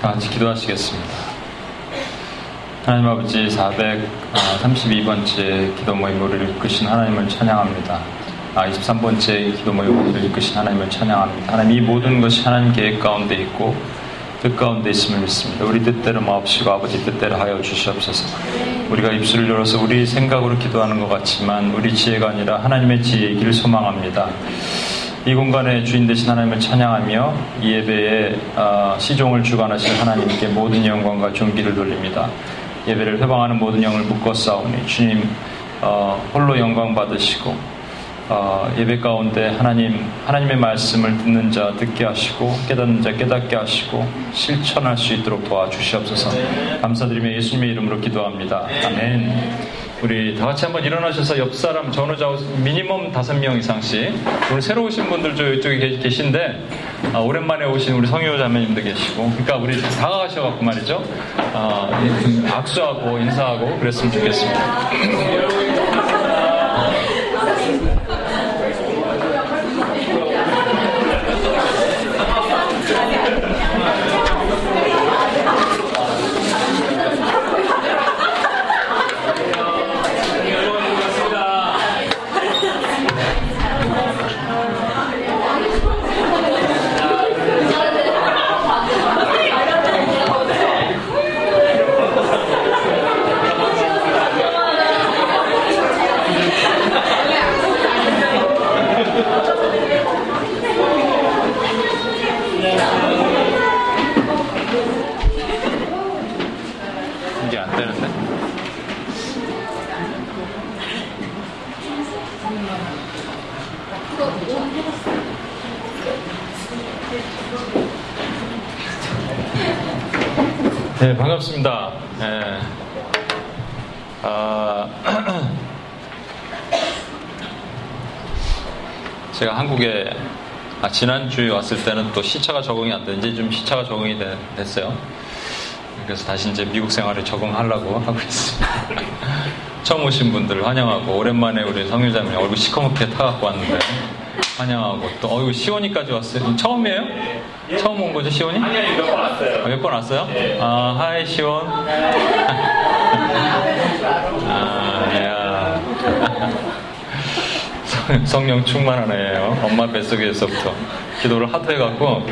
다 같이 기도하시겠습니다. 하나님 아버지 432번째 기도 모임을 이끄신 하나님을 찬양합니다. 아, 23번째 기도 모임을 이끄신 하나님을 찬양합니다. 하나님 이 모든 것이 하나님 계획 가운데 있고 뜻 가운데 있음을 믿습니다. 우리 뜻대로 마옵시고 아버지 뜻대로 하여 주시옵소서. 우리가 입술을 열어서 우리 생각으로 기도하는 것 같지만 우리 지혜가 아니라 하나님의 지혜이기를 소망합니다. 이 공간의 주인 되신 하나님을 찬양하며 이 예배에 아, 시종을 주관하실 하나님께 모든 영광과 존귀를 돌립니다. 예배를 회방하는 모든 영을 묶어 싸우니 주님 어, 홀로 영광 받으시고 어, 예배 가운데 하나님 하나님의 말씀을 듣는 자 듣게 하시고 깨닫는 자 깨닫게 하시고 실천할 수 있도록 도와주시옵소서. 감사드리며 예수님의 이름으로 기도합니다. 아멘. 우리 다 같이 한번 일어나셔서 옆 사람 전후 좌우 미니멈 다섯 명 이상씩. 오늘 새로 오신 분들 저 이쪽에 계신데 아, 오랜만에 오신 우리 성효 자매님도 계시고. 그러니까 우리 다가가셔갖고 말이죠. 아, 악수하고 인사하고 그랬으면 좋겠습니다. 네, 반갑습니다. 네. 아, 제가 한국에 아, 지난주에 왔을 때는 또 시차가 적응이 안 되는지 좀 시차가 적응이 되- 됐어요. 그래서 다시 이제 미국 생활에 적응하려고 하고 있습니다. 처음 오신 분들 환영하고 오랜만에 우리 성유자님 얼굴 시커멓게 타갖고 왔는데 환영하고 또 어이구 시원이까지 왔어요. 처음이에요? 처음 온 거죠 시원이? 아니 아니 몇번 왔어요. 몇번 왔어요? 아 하이 시원. 아 야. 성- 성령 충만한 애예요. 엄마 뱃속에서부터 기도를 하도 해갖고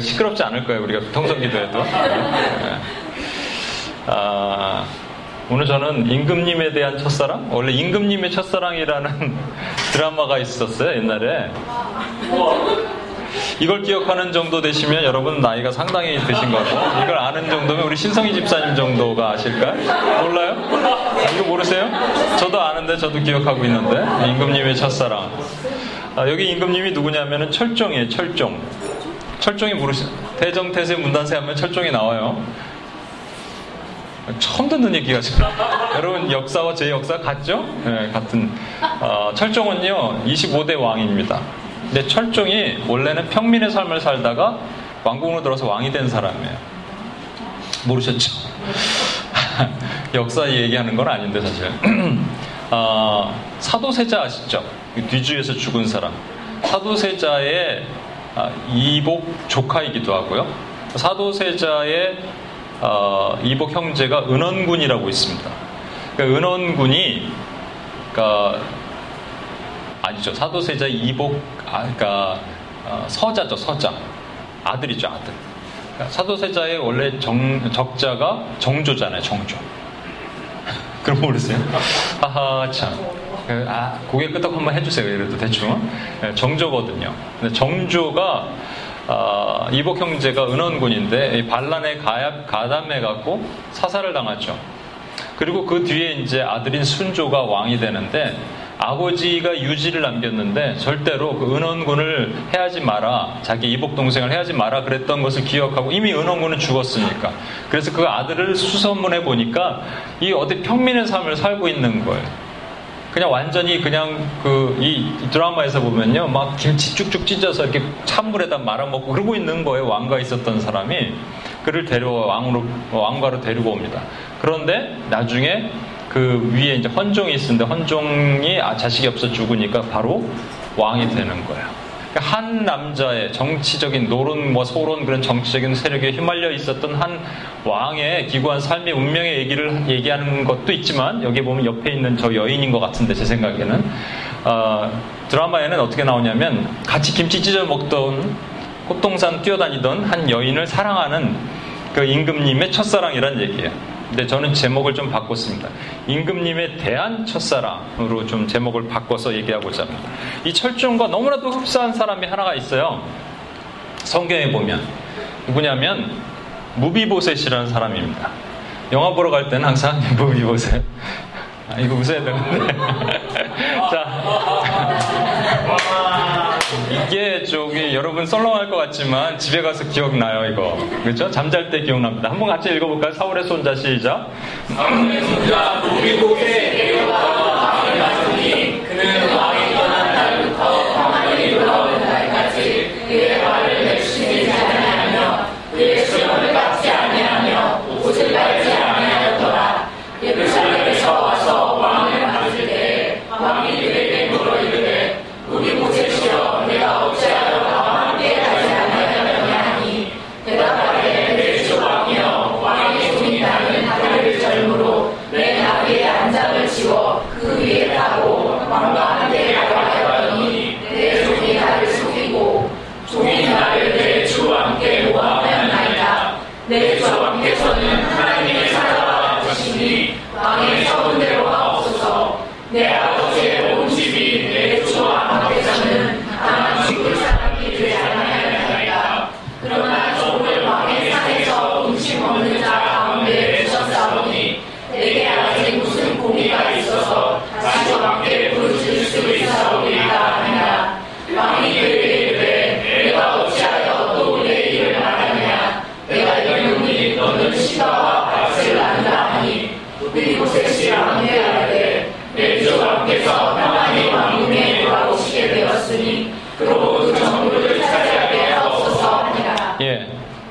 시끄럽지 않을 거예요. 우리가 통성 기도해도. 네. 아, 오늘 저는 임금님에 대한 첫사랑? 원래 임금님의 첫사랑이라는 드라마가 있었어요, 옛날에. 이걸 기억하는 정도 되시면 여러분 나이가 상당히 드신 거고, 이걸 아는 정도면 우리 신성희 집사님 정도가 아실까요? 몰라요? 아, 이거 모르세요? 저도 아는데 저도 기억하고 있는데, 임금님의 첫사랑. 아, 여기 임금님이 누구냐면은 철종이에요, 철종. 철종이 모르시, 대정태세 문단세 하면 철종이 나와요. 처음 듣는 얘기가 지금. 여러분 역사와 제 역사 같죠? 네, 같은. 어, 철종은요 25대 왕입니다. 근데 철종이 원래는 평민의 삶을 살다가 왕궁으로 들어서 왕이 된 사람이에요. 모르셨죠? 역사 얘기하는 건 아닌데 사실. 어, 사도세자 아시죠? 뒤주에서 죽은 사람. 사도세자의 아, 이복 조카이기도 하고요. 사도세자의 어, 이복 형제가 은원군이라고 있습니다. 그러니까 은원군이 그러니까 아니죠 사도세자 이복 아, 그러니까 어, 서자죠 서자 아들이죠 아들. 그러니까 사도세자의 원래 정, 적자가 정조잖아요 정조. 그럼 모르세요? 하하 참. 그, 아, 고개 끄덕 한번 해주세요. 이래도 대충. 네, 정조거든요. 근데 정조가 아, 이복 형제가 은원군인데 이 반란에 가압, 가담해갖고 사살을 당하죠. 그리고 그 뒤에 이제 아들인 순조가 왕이 되는데 아버지가 유지를 남겼는데 절대로 그 은원군을 해하지 마라. 자기 이복 동생을 해하지 마라 그랬던 것을 기억하고 이미 은원군은 죽었으니까. 그래서 그 아들을 수선문해 보니까 이 어디 평민의 삶을 살고 있는 거예요. 그냥 완전히 그냥 그 이 드라마에서 보면요. 막 김치 쭉쭉 찢어서 이렇게 찬물에다 말아먹고 그러고 있는 거예요. 왕가 있었던 사람이. 그를 데려와 왕으로 왕가로 데리고 옵니다. 그런데 나중에 그 위에 이제 헌종이 있는데 헌종이 아, 자식이 없어 죽으니까 바로 왕이 되는 거예요 그러니까 한 남자의 정치적인 노론, 뭐 소론 그런 정치적인 세력에 휘말려 있었던 한 왕의 기구한 삶의 운명의 얘기를 얘기하는 것도 있지만 여기 보면 옆에 있는 저 여인인 것 같은데 제 생각에는 어, 드라마에는 어떻게 나오냐면 같이 김치 찢어 먹던 꽃동산 뛰어다니던 한 여인을 사랑하는 그 임금님의 첫사랑이란 얘기예요. 근데 저는 제목을 좀 바꿨습니다. 임금님에 대한 첫사랑으로 좀 제목을 바꿔서 얘기하고자 합니다. 이 철중과 너무나도 흡사한 사람이 하나가 있어요. 성경에 보면 누구냐면 무비보셋이라는 사람입니다. 영화 보러 갈 때는 항상 무비보셋. 아, 이거 웃어야 되는데. 자. 이게 저기 여러분 썰렁할 것 같지만 집에 가서 기억나요 이거 그렇죠? 잠잘 때 기억납니다. 한번 같이 읽어볼까요? 사울의 손자 시작. 사울의 손자 노비복의 왕을 낳으니 그는 왕이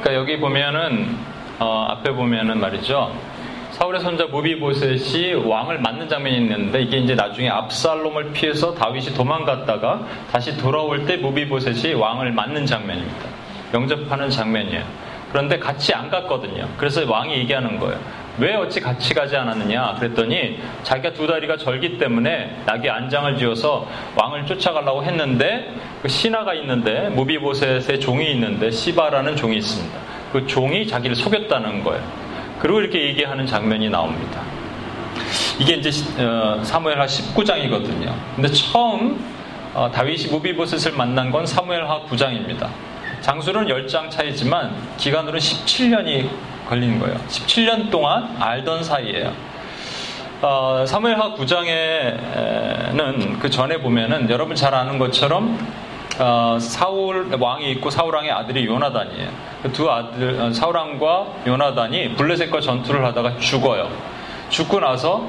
그러니까 여기 보면은 어, 앞에 보면은 말이죠. 사울의 손자 무비보셋이 왕을 맞는 장면이 있는데 이게 이제 나중에 압살롬을 피해서 다윗이 도망갔다가 다시 돌아올 때 무비보셋이 왕을 맞는 장면입니다. 영접하는 장면이에요. 그런데 같이 안 갔거든요. 그래서 왕이 얘기하는 거예요. 왜 어찌 같이 가지 않았느냐? 그랬더니 자기가 두 다리가 절기 때문에 낙에 안장을 지어서 왕을 쫓아가려고 했는데 그 신하가 있는데 무비보셋의 종이 있는데 시바라는 종이 있습니다. 그 종이 자기를 속였다는 거예요. 그리고 이렇게 얘기하는 장면이 나옵니다. 이게 이제 어, 사무엘하 19장이거든요. 근데 처음 어, 다윗이 무비보셋을 만난 건 사무엘하 9장입니다. 장수는 10장 차이지만 기간으로는 17년이 걸리는 거예요. 17년 동안 알던 사이예요. 어, 사무엘하 9장에는 그 전에 보면은 여러분 잘 아는 것처럼 어, 사울 왕이 있고 사울 왕의 아들이 요나단이에요. 그 두 아들 어, 사울 왕과 요나단이 블레셋과 전투를 하다가 죽어요. 죽고 나서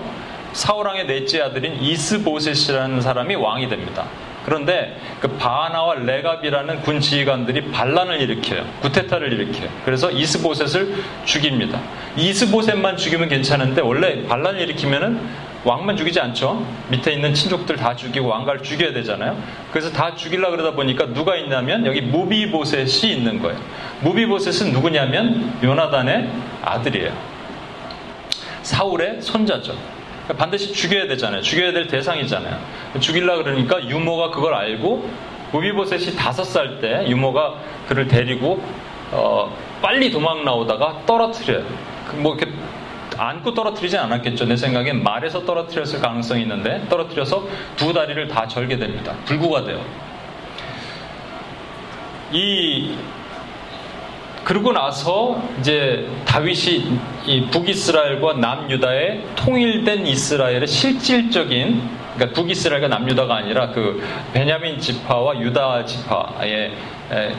사울 왕의 넷째 아들인 이스보셋이라는 사람이 왕이 됩니다. 그런데 그 바하나와 레갑이라는 군 지휘관들이 반란을 일으켜요. 구테타를 일으켜요. 그래서 이스보셋을 죽입니다. 이스보셋만 죽이면 괜찮은데 원래 반란을 일으키면은 왕만 죽이지 않죠. 밑에 있는 친족들 다 죽이고 왕가를 죽여야 되잖아요. 그래서 다 죽이려 그러다 보니까 누가 있냐면 여기 무비보셋이 있는 거예요. 무비보셋은 누구냐면 요나단의 아들이에요. 사울의 손자죠. 그러니까 반드시 죽여야 되잖아요. 죽여야 될 대상이잖아요. 죽이려 그러니까 유모가 그걸 알고 무비보셋이 다섯 살 때 유모가 그를 데리고 어, 빨리 도망 나오다가 떨어뜨려요. 그뭐 이렇게 안고 떨어뜨리진 않았겠죠. 내 생각엔 말에서 떨어뜨렸을 가능성이 있는데 떨어뜨려서 두 다리를 다 절게 됩니다. 불구가 돼요. 이 그러고 나서 이제 다윗이 이 북이스라엘과 남유다의 통일된 이스라엘의 실질적인 그러니까 북이스라엘과 남유다가 아니라 그 베냐민 지파와 유다 지파의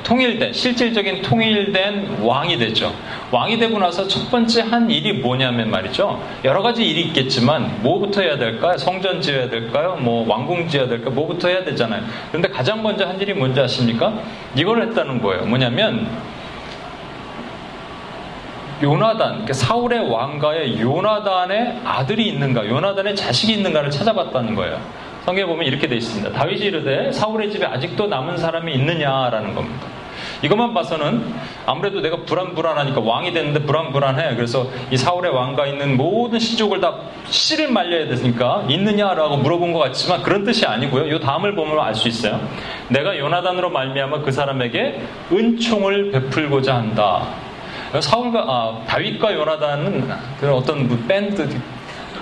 통일된 실질적인 통일된 왕이 되죠. 왕이 되고 나서 첫 번째 한 일이 뭐냐면 말이죠. 여러 가지 일이 있겠지만 뭐부터 해야 될까요? 성전 지어야 될까요? 뭐 왕궁 지어야 될까? 뭐부터 해야 되잖아요. 그런데 가장 먼저 한 일이 뭔지 아십니까? 이걸 했다는 거예요. 뭐냐면 요나단, 그러니까 사울의 왕가에 요나단의 아들이 있는가, 요나단의 자식이 있는가를 찾아봤다는 거예요. 성경에 보면 이렇게 되어 있습니다. 다윗이 이르되 사울의 집에 아직도 남은 사람이 있느냐라는 겁니다. 이것만 봐서는 아무래도 내가 불안불안하니까 왕이 됐는데 불안불안해. 그래서 이 사울의 왕가 있는 모든 시족을 다 씨를 말려야 되니까 있느냐라고 물어본 것 같지만 그런 뜻이 아니고요. 이 다음을 보면 알 수 있어요. 내가 요나단으로 말미암아 그 사람에게 은총을 베풀고자 한다. 사울과 아, 다윗과 요나단은 그 어떤 뭐 밴드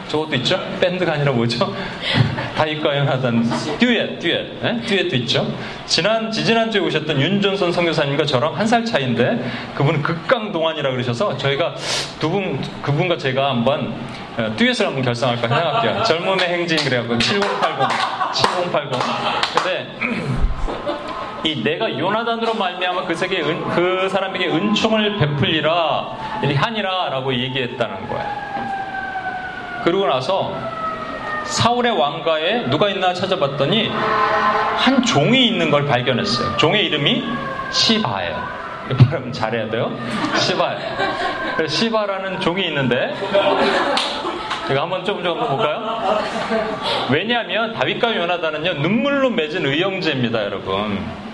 저것도 있죠? 밴드가 아니라 뭐죠? 다윗과 요나단 듀엣, 듀엣, 네? 듀엣도 있죠. 지난 지지난주에 오셨던 윤존선 선교사님과 저랑 한 살 차이인데 그분은 극강 동안이라 그러셔서 저희가 두 분 그분과 제가 한번 어, 듀엣을 한번 결성할까 생각할게요. 젊음의 행진 그래갖고 7080, 7080. 근데 이 내가 요나단으로 말미암아 그 세계 은, 그 사람에게 은총을 베풀리라 하니라라고 얘기했다는 거예요. 그러고 나서 사울의 왕가에 누가 있나 찾아봤더니 한 종이 있는 걸 발견했어요. 종의 이름이 시바예요. 발음 잘해야 돼요. 시바. 시바라는 종이 있는데 제가 한번 좀좀 볼까요? 왜냐하면 다윗과 요나단은요 눈물로 맺은 의형제입니다, 여러분.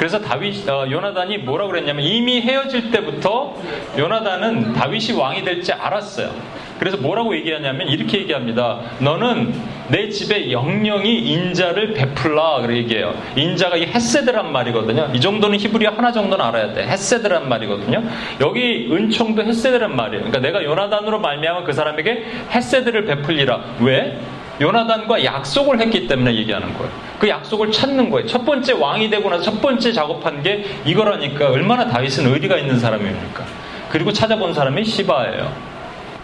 그래서 다윗 어, 요나단이 뭐라고 그랬냐면 이미 헤어질 때부터 요나단은 다윗이 왕이 될지 알았어요. 그래서 뭐라고 얘기하냐면 이렇게 얘기합니다. 너는 내 집에 영영이 인자를 베풀라 그렇게 얘기해요. 인자가 이 헤세드란 말이거든요. 이 정도는 히브리어 하나 정도는 알아야 돼. 헤세드란 말이거든요. 여기 은총도 헤세드란 말이에요. 그러니까 내가 요나단으로 말미암아 그 사람에게 헤세드를 베풀리라. 왜? 요나단과 약속을 했기 때문에 얘기하는 거예요. 그 약속을 찾는 거예요. 첫 번째 왕이 되고 나서 첫 번째 작업한 게 이거라니까 얼마나 다윗은 의리가 있는 사람입니까? 그리고 찾아본 사람이 시바예요.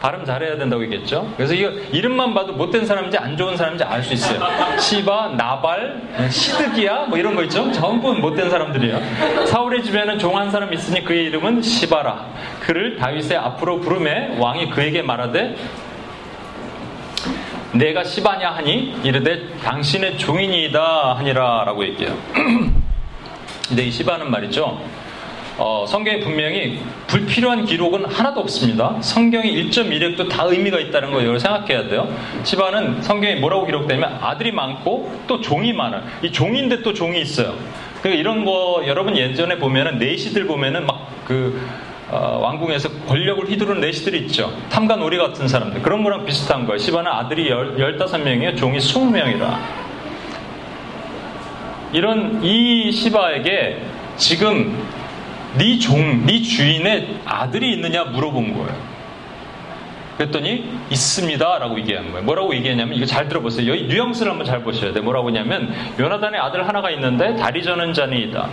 발음 잘해야 된다고 얘기했죠. 그래서 이거 이름만 봐도 못된 사람인지 안 좋은 사람인지 알 수 있어요. 시바, 나발, 시드기야 뭐 이런 거 있죠. 전부 못된 사람들이에요. 사울의 집에는 종 한 사람 있으니 그의 이름은 시바라. 그를 다윗의 앞으로 부름에 왕이 그에게 말하되 내가 시바냐 하니 이르되 당신의 종인이다 하니라라고 얘기해요. 근데 이 시바는 말이죠. 어, 성경에 분명히 불필요한 기록은 하나도 없습니다. 성경의 1.1획도 다 의미가 있다는 거 이걸 생각해야 돼요. 시바는 성경에 뭐라고 기록되냐면 아들이 많고 또 종이 많아요. 이 종인데 또 종이 있어요. 그러니까 이런 거 여러분 예전에 보면은 내시들 보면은 막그 어, 왕궁에서 권력을 휘두르는 내시들이 있죠. 탐관 오리 같은 사람들. 그런 거랑 비슷한 거예요. 시바는 아들이 15명이에요. 종이 20명이라. 이런 이 시바에게 지금 네 종, 네 주인의 아들이 있느냐 물어본 거예요. 그랬더니 있습니다 라고 얘기한 거예요. 뭐라고 얘기했냐면 이거 잘 들어보세요. 여기 뉘앙스를 한번 잘 보셔야 돼요. 뭐라고 하냐면 요나단의 아들 하나가 있는데 다리 저는 자니이다.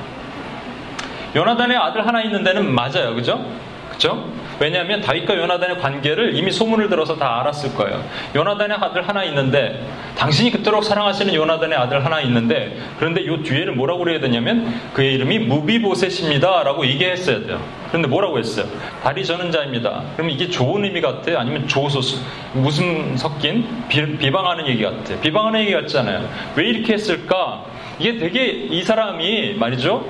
요나단의 아들 하나 있는 데는 맞아요. 그죠? 그죠? 왜냐하면 다윗과 요나단의 관계를 이미 소문을 들어서 다 알았을 거예요. 요나단의 아들 하나 있는데 당신이 그토록 사랑하시는 요나단의 아들 하나 있는데 그런데 요 뒤에를 뭐라고 그래야 되냐면 그의 이름이 무비보셋입니다라고 얘기했어야 돼요. 그런데 뭐라고 했어요? 다리 저는 자입니다. 그러면 이게 좋은 의미 같아요? 아니면 조소스 무슨 섞인 비, 방하는 얘기 같아요? 비방하는 얘기 같잖아요. 왜 이렇게 했을까? 이게 되게 이 사람이 말이죠.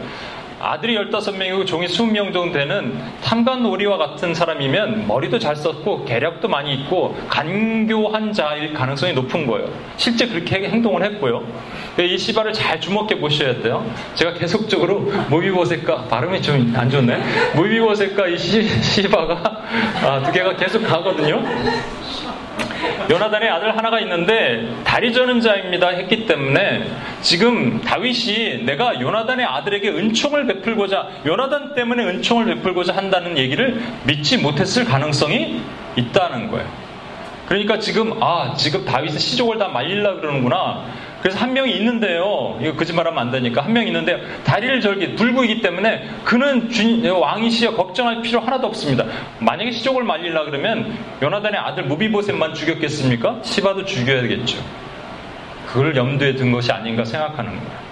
아들이 15명이고 종이 20명 정도 되는 탐관오리와 같은 사람이면 머리도 잘 썼고 계략도 많이 있고 간교한 자일 가능성이 높은 거예요. 실제 그렇게 행동을 했고요. 이 시바를 잘 주목해 보셔야 돼요. 제가 계속적으로 모비보색과 발음이 좀 안 좋네. 모비보색과 이 시, 시바가 아, 두 개가 계속 가거든요. 요나단의 아들 하나가 있는데 다리 저는 자입니다 했기 때문에 지금 다윗이 내가 요나단의 아들에게 은총을 베풀고자 요나단 때문에 은총을 베풀고자 한다는 얘기를 믿지 못했을 가능성이 있다는 거예요. 그러니까 지금 아 지금 다윗의 시족을 다 말리려 그러는구나. 그래서 한 명이 있는데요. 이거 거짓말하면 안 되니까 한 명이 있는데 다리를 절기 불구이기 때문에 그는 왕이시여 걱정할 필요 하나도 없습니다. 만약에 시족을 말리려 그러면 요나단의 아들 무비보셋만 죽였겠습니까? 시바도 죽여야겠죠. 그걸 염두에 둔 것이 아닌가 생각하는 거예요.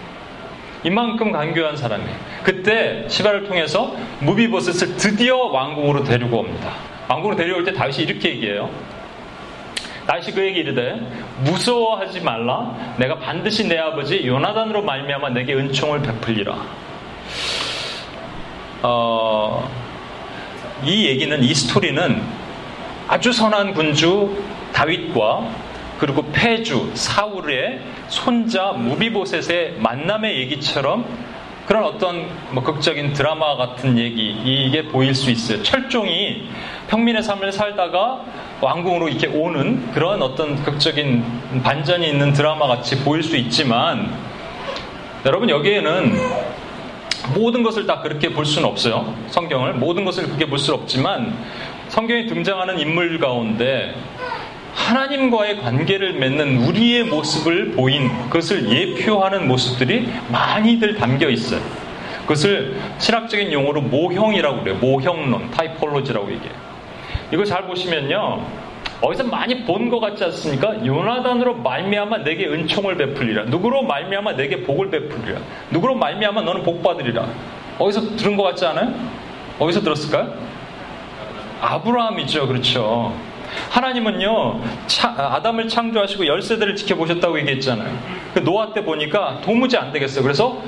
이만큼 간교한 사람이 그때 시바를 통해서 무비보셋을 드디어 왕궁으로 데리고 옵니다. 왕궁으로 데려올 때 다윗이 이렇게 얘기해요. 다시 그에게 이르되 무서워하지 말라 내가 반드시 내 아버지 요나단으로 말미암아 내게 은총을 베풀리라. 어, 이 얘기는 이 스토리는 아주 선한 군주 다윗과 그리고 폐주 사울의 손자 무비보셋의 만남의 얘기처럼 그런 어떤 뭐 극적인 드라마 같은 얘기 이게 보일 수 있어요. 철종이 평민의 삶을 살다가 왕궁으로 이렇게 오는 그런 어떤 극적인 반전이 있는 드라마 같이 보일 수 있지만 여러분 여기에는 모든 것을 다 그렇게 볼 수는 없어요. 성경을 모든 것을 그렇게 볼 수는 없지만 성경에 등장하는 인물 가운데 하나님과의 관계를 맺는 우리의 모습을 보인 그것을 예표하는 모습들이 많이들 담겨 있어요. 그것을 신학적인 용어로 모형이라고 그래요. 모형론, 타이폴로지라고 얘기해요. 이거 잘 보시면요. 어디서 많이 본 것 같지 않습니까? 요나단으로 말미암아 내게 은총을 베풀리라. 누구로 말미암아 내게 복을 베풀리라. 누구로 말미암아 너는 복 받으리라. 어디서 들은 것 같지 않아요? 어디서 들었을까요? 아브라함이죠. 그렇죠. 하나님은요, 차, 아담을 창조하시고 열세대를 지켜보셨다고 얘기했잖아요. 그 노아 때 보니까 도무지 안 되겠어요. 그래서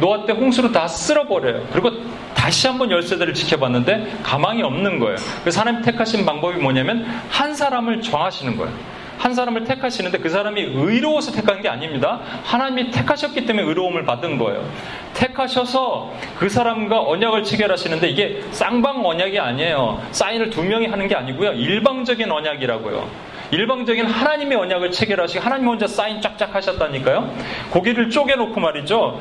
노아 때 홍수로 다 쓸어버려요. 그리고 다시 한번 열세대를 지켜봤는데 가망이 없는 거예요. 그래서 하나님 택하신 방법이 뭐냐면 한 사람을 정하시는 거예요. 한 사람을 택하시는데 그 사람이 의로워서 택한 게 아닙니다. 하나님이 택하셨기 때문에 의로움을 받은 거예요. 택하셔서 그 사람과 언약을 체결하시는데 이게 쌍방 언약이 아니에요. 사인을 두 명이 하는 게 아니고요. 일방적인 언약이라고요. 일방적인 하나님의 언약을 체결하시고 하나님 혼자 사인 쫙쫙 하셨다니까요. 고개를 쪼개놓고 말이죠.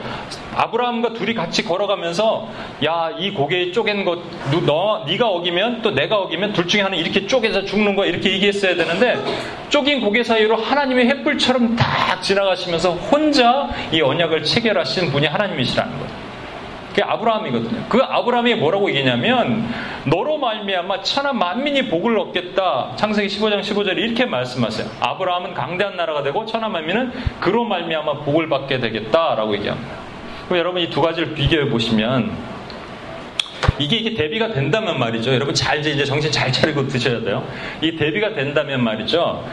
아브라함과 둘이 같이 걸어가면서 야 이 고개 쪼갠 거너 네가 어기면 또 내가 어기면 둘 중에 하나 이렇게 쪼개서 죽는 거야 이렇게 얘기했어야 되는데 쪼긴 고개 사이로 하나님의 횃불처럼 딱 지나가시면서 혼자 이 언약을 체결하신 분이 하나님이시라는 거예요. 그게 아브라함이거든요. 그 아브라함이 뭐라고 얘기냐면 너로 말미암아 천하 만민이 복을 얻겠다. 창세기 15장 15절에 이렇게 말씀하세요. 아브라함은 강대한 나라가 되고 천하 만민은 그로 말미암아 복을 받게 되겠다라고 얘기합니다. 여러분 이 두 가지를 비교해 보시면 이게 이게 대비가 된다면 말이죠. 여러분 잘 이제 정신 잘 차리고 드셔야 돼요. 이 대비가 된다면 말이죠.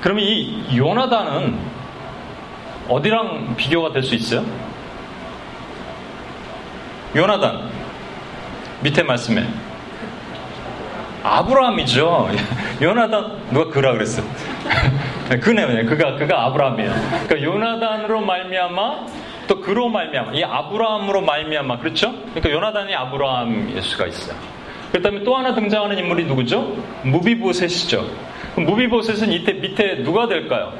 그러면 이 요나단은 어디랑 비교가 될 수 있어요? 요나단 밑에 말씀에 아브라함이죠. 요나단 누가 그라 그랬어? 그네 그가 그가 아브라함이에요. 그러니까 요나단으로 말미암아 또 그로 말미암아 이 아브라함으로 말미암아 그렇죠? 그러니까 요나단이 아브라함일 수가 있어요. 그다음에 또 하나 등장하는 인물이 누구죠? 무비보셋이죠. 무비보셋은 이때 밑에 누가 될까요?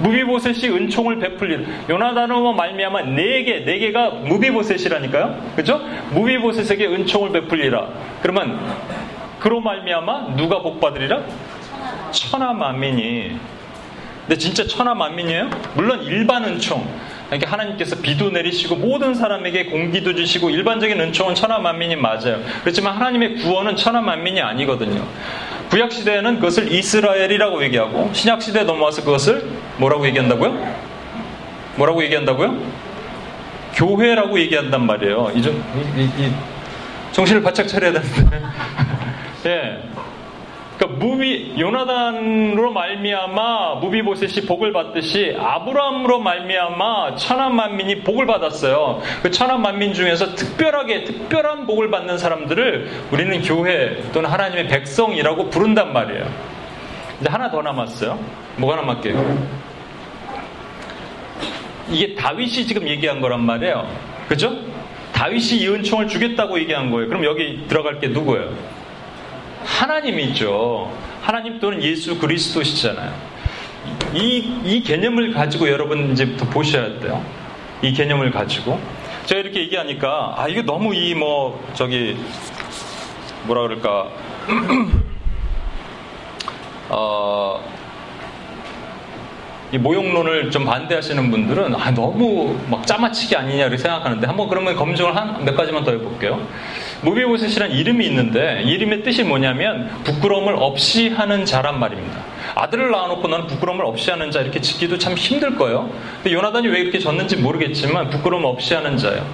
무비보셋이 은총을 베풀린 요나단으로 말미암아 네 개, 네 개가 무비보셋이라니까요. 그죠? 무비보셋에게 은총을 베풀리라. 그러면 그로 말미암아 누가 복 받으리라? 천하 만민이. 근데 진짜 천하 만민이에요? 물론 일반 은총. 그러니까 하나님께서 비도 내리시고 모든 사람에게 공기도 주시고 일반적인 은총은 천하 만민이 맞아요. 그렇지만 하나님의 구원은 천하 만민이 아니거든요. 구약 시대에는 그것을 이스라엘이라고 얘기하고 신약 시대에 넘어와서 그것을 뭐라고 얘기한다고요? 뭐라고 얘기한다고요? 교회라고 얘기한단 말이에요. 이, 좀, 이, 이, 정신을 바짝 차려야 되는데. 예. 그러니까 무비 요나단으로 말미암아 무비보셋이 복을 받듯이 아브라함으로 말미암아 천한 만민이 복을 받았어요. 그 천한 만민 중에서 특별하게 특별한 복을 받는 사람들을 우리는 교회 또는 하나님의 백성이라고 부른단 말이에요. 이제 하나 더 남았어요. 뭐가 남았게요? 이게 다윗이 지금 얘기한 거란 말이에요. 그죠? 다윗이 이 은총을 주겠다고 얘기한 거예요. 그럼 여기 들어갈 게 누구예요? 하나님이죠. 하나님 또는 예수 그리스도시잖아요. 이, 이 개념을 가지고 여러분 이제부터 보셔야 돼요. 이 개념을 가지고. 제가 이렇게 얘기하니까, 아, 이게 너무 이 뭐, 저기, 뭐라 그럴까. 어, 이 모욕론을 좀 반대하시는 분들은 아, 너무 막 짜맞추기 아니냐 이렇게 생각하는데 한번 그러면 검증을 한 몇 가지만 더 해볼게요. 무비보셋이라는 이름이 있는데 이름의 뜻이 뭐냐면 부끄러움을 없이 하는 자란 말입니다. 아들을 낳아놓고 너는 부끄러움을 없이 하는 자 이렇게 짓기도 참 힘들 거예요. 근데 요나단이 왜 이렇게 졌는지 모르겠지만 부끄러움 없이 하는 자예요.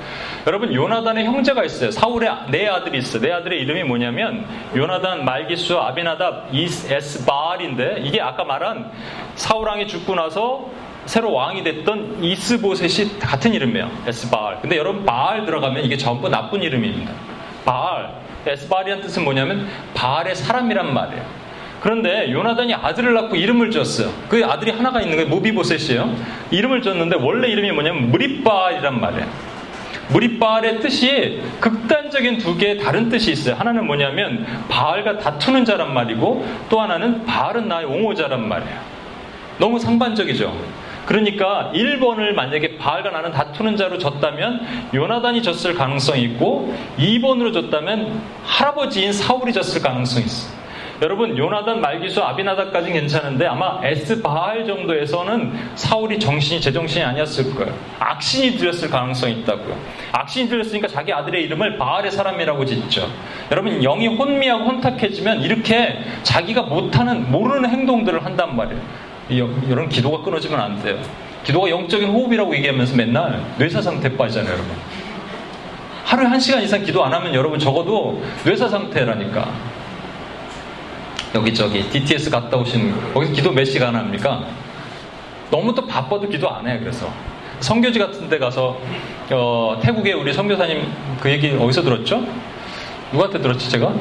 여러분 요나단의 형제가 있어요. 사울의 네 아들이 있어요. 네 아들의 이름이 뭐냐면 요나단, 말기수, 아비나답, 이스바알인데 이게 아까 말한 사울 왕이 죽고 나서 새로 왕이 됐던 이스보셋이 같은 이름이에요. 에스바알. 근데 여러분 바알 들어가면 이게 전부 나쁜 이름입니다. 바알. 에스바알이란 뜻은 뭐냐면 바알의 사람이란 말이에요. 그런데 요나단이 아들을 낳고 이름을 지었어요. 그 아들이 하나가 있는 거예요. 무비보셋이에요. 이름을 지었는데 원래 이름이 뭐냐면 무리바이란 말이에요. 무리바알의 뜻이 극단적인 두 개의 다른 뜻이 있어요. 하나는 뭐냐면 바알과 다투는 자란 말이고 또 하나는 바알은 나의 옹호자란 말이에요. 너무 상반적이죠. 그러니까 1번을 만약에 바알과 나는 다투는 자로 졌다면 요나단이 졌을 가능성이 있고 2번으로 졌다면 할아버지인 사울이 졌을 가능성이 있어요. 여러분 요나단 말기수 아비나다까지는 괜찮은데 아마 에스 바알 정도에서는 사울이 정신이 제정신이 아니었을 거예요. 악신이 들였을 가능성이 있다고요. 악신이 들였으니까 자기 아들의 이름을 바알의 사람이라고 짓죠. 여러분 영이 혼미하고 혼탁해지면 이렇게 자기가 못하는 모르는 행동들을 한단 말이에요. 이런 기도가 끊어지면 안 돼요. 기도가 영적인 호흡이라고 얘기하면서 맨날 뇌사 상태 빠지잖아요, 여러분. 하루에 한 시간 이상 기도 안 하면 여러분 적어도 뇌사 상태라니까. 여기저기 DTS 갔다 오신 거기서 기도 몇 시간 합니까? 너무 또 바빠도 기도 안 해요. 그래서 성교지 같은 데 가서 어, 태국에 우리 선교사님 그 얘기 어디서 들었죠? 누구한테 들었지 제가?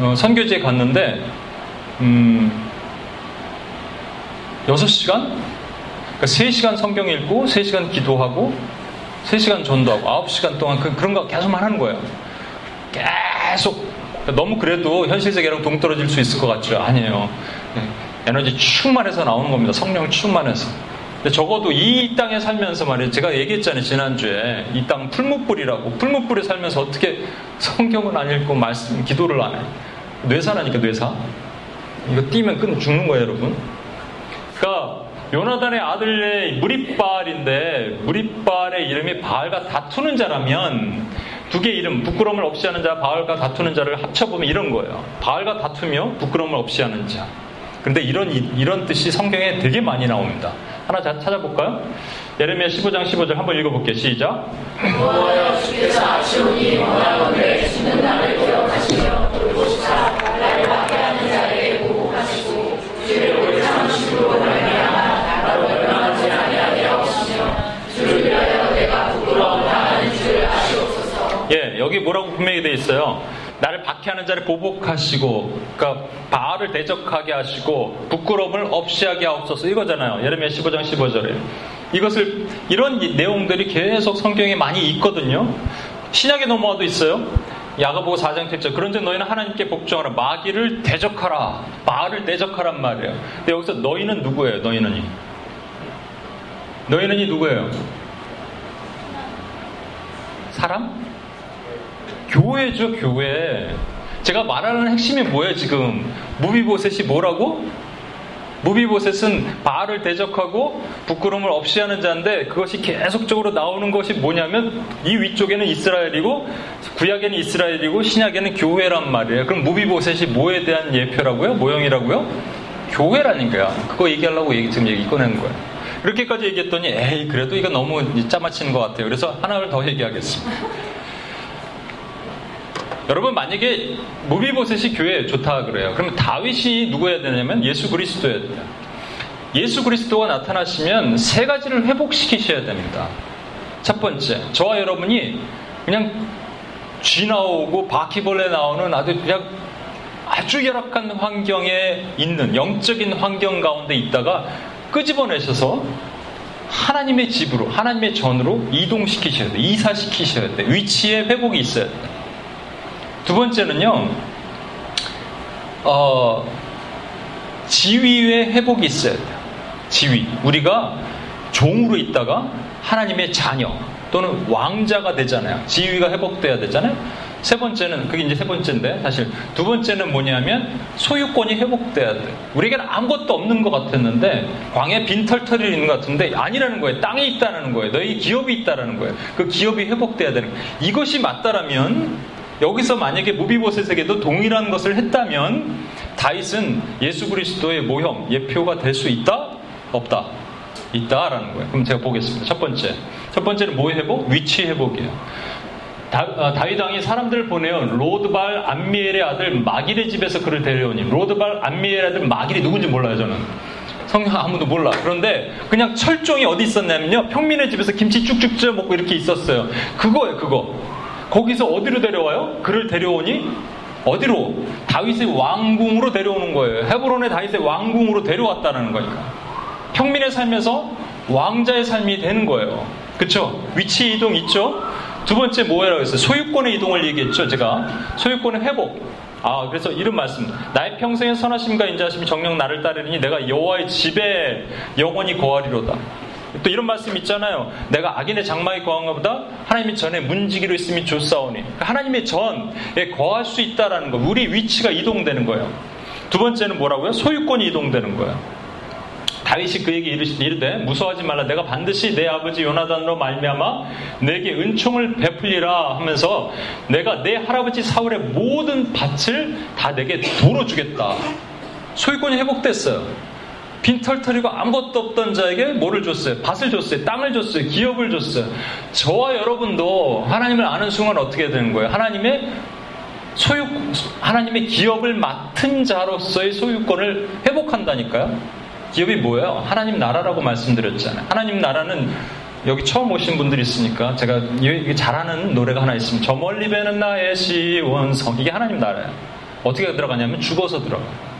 어, 선교지에 갔는데 음, 6시간? 그러니까 3시간 성경 읽고 3시간 기도하고 3시간 전도하고 9시간 동안 그, 그런 거 계속만 하는 거예요. 계속 너무 그래도 현실 세계랑 동떨어질 수 있을 것 같죠? 아니에요. 네. 에너지 충만해서 나오는 겁니다. 성령 충만해서. 근데 적어도 이 땅에 살면서 말이에요. 제가 얘기했잖아요. 지난주에. 이 땅 풀무불이라고. 풀무불에 살면서 어떻게 성경은 안 읽고 말씀, 기도를 안 해요. 뇌사라니까, 뇌사. 이거 뛰면 끝 죽는 거예요, 여러분. 그러니까 요나단의 아들의 무리발인데 무리발의 이름이 바알과 다투는 자라면 두 개의 이름 부끄러움을 없이 하는 자 바알과 다투는 자를 합쳐보면 이런 거예요. 바알과 다투며 부끄러움을 없이 하는 자. 그런데 이런 이런 뜻이 성경에 되게 많이 나옵니다. 하나 찾아볼까요? 예레미야 15장 15절 한번 읽어볼게요. 시작. 주께서 아시오니 원하건대 죽는 날을 기억하시며 여기 뭐라고 분명히 되어 있어요. 나를 박해하는 자를 보복하시고, 그러니까 바알을 대적하게 하시고 부끄러움을 없이 하게 하옵소서 이거잖아요. 예레미야 15장 15절에 이것을 이런 내용들이 계속 성경에 많이 있거든요. 신약에 넘어와도 있어요. 야가보고 4장 7절 그런데 너희는 하나님께 복종하라 마귀를 대적하라 바알을 대적하란 말이에요. 근데 여기서 너희는 누구예요? 너희는이 너희는이 누구예요? 사람? 교회죠, 교회. 제가 말하는 핵심이 뭐예요, 지금? 무비보셋이 뭐라고? 무비보셋은 바알을 대적하고 부끄러움을 없이 하는 자인데 그것이 계속적으로 나오는 것이 뭐냐면 이 위쪽에는 이스라엘이고 구약에는 이스라엘이고 신약에는 교회란 말이에요. 그럼 무비보셋이 뭐에 대한 예표라고요? 모형이라고요? 교회라니까요. 그거 얘기하려고 얘기, 지금 얘기 꺼내는 거예요. 이렇게까지 얘기했더니 에이 그래도 이거 너무 짜맞히는 것 같아요. 그래서 하나를 더 얘기하겠습니다. 여러분 만약에 무비보셋이 교회에 좋다 그래요. 그러면 다윗이 누구여야 되냐면 예수 그리스도여야 돼요. 예수 그리스도가 나타나시면 세 가지를 회복시키셔야 됩니다. 첫 번째, 저와 여러분이 그냥 쥐 나오고 바퀴벌레 나오는 아주 그냥 아주 열악한 환경에 있는 영적인 환경 가운데 있다가 끄집어내셔서 하나님의 집으로, 하나님의 전으로 이동시키셔야 돼요. 이사시키셔야 돼요. 위치에 회복이 있어야 돼요. 두 번째는요, 어, 지위의 회복이 있어야 돼요. 지위. 우리가 종으로 있다가 하나님의 자녀 또는 왕자가 되잖아요. 지위가 회복돼야 되잖아요. 세 번째는 그게 이제 세 번째인데 사실 두 번째는 뭐냐면 소유권이 회복돼야 돼. 우리에게는 아무것도 없는 것 같았는데 광에 빈털털이 있는 것 같은데 아니라는 거예요. 땅이 있다는 거예요. 너희 기업이 있다는 거예요. 그 기업이 회복돼야 되는 거예요. 이것이 맞다라면 여기서 만약에 므비보셋에게도 동일한 것을 했다면 다윗은 예수 그리스도의 모형, 예표가 될 수 있다? 없다? 있다라는 거예요. 그럼 제가 보겠습니다. 첫 번째. 첫 번째는 뭐 회복? 위치 회복이에요. 다, 어, 다윗 왕이 사람들을 보내요. 로드발 암미엘의 아들 마길의 집에서 그를 데려오니 로드발 암미엘의 아들 마길이 누군지 몰라요 저는. 성경 아무도 몰라. 그런데 그냥 철종이 어디 있었냐면요. 평민의 집에서 김치 쭉쭉 쪄 먹고 이렇게 있었어요. 그거예요, 그거. 거기서 어디로 데려와요? 그를 데려오니 어디로? 다윗의 왕궁으로 데려오는 거예요. 헤브론의 다윗의 왕궁으로 데려왔다는 거니까. 평민의 삶에서 왕자의 삶이 되는 거예요. 그쵸? 위치 이동 있죠? 두 번째 뭐라고 했어요? 소유권의 이동을 얘기했죠, 제가. 소유권의 회복. 아, 그래서 이런 말씀. 나의 평생의 선하심과 인자하심이 정령 나를 따르니 내가 여호와의 집에 영원히 거하리로다. 또 이런 말씀 있잖아요. 내가 악인의 장막에 거한 것보다 하나님이 전에 문지기로 있음이 좋사오니. 그러니까 하나님의 전에 거할 수 있다라는 거. 우리 위치가 이동되는 거예요. 두 번째는 뭐라고요? 소유권이 이동되는 거예요. 다윗이 그에게 이르되 무서워하지 말라 내가 반드시 내 아버지 요나단으로 말미암아 내게 은총을 베풀리라 하면서 내가 내 할아버지 사울의 모든 밭을 다 내게 도로 주겠다. 소유권이 회복됐어요. 빈털터리고 아무것도 없던 자에게 뭐를 줬어요? 밭을 줬어요. 땅을 줬어요. 기업을 줬어요. 저와 여러분도 하나님을 아는 순간 어떻게 되는 거예요? 하나님의 소유, 하나님의 기업을 맡은 자로서의 소유권을 회복한다니까요? 기업이 뭐예요? 하나님 나라라고 말씀드렸잖아요. 하나님 나라는 여기 처음 오신 분들이 있으니까 제가 잘하는 노래가 하나 있습니다. 저 멀리 배는 나의 시원성. 이게 하나님 나라예요. 어떻게 들어가냐면 죽어서 들어가요.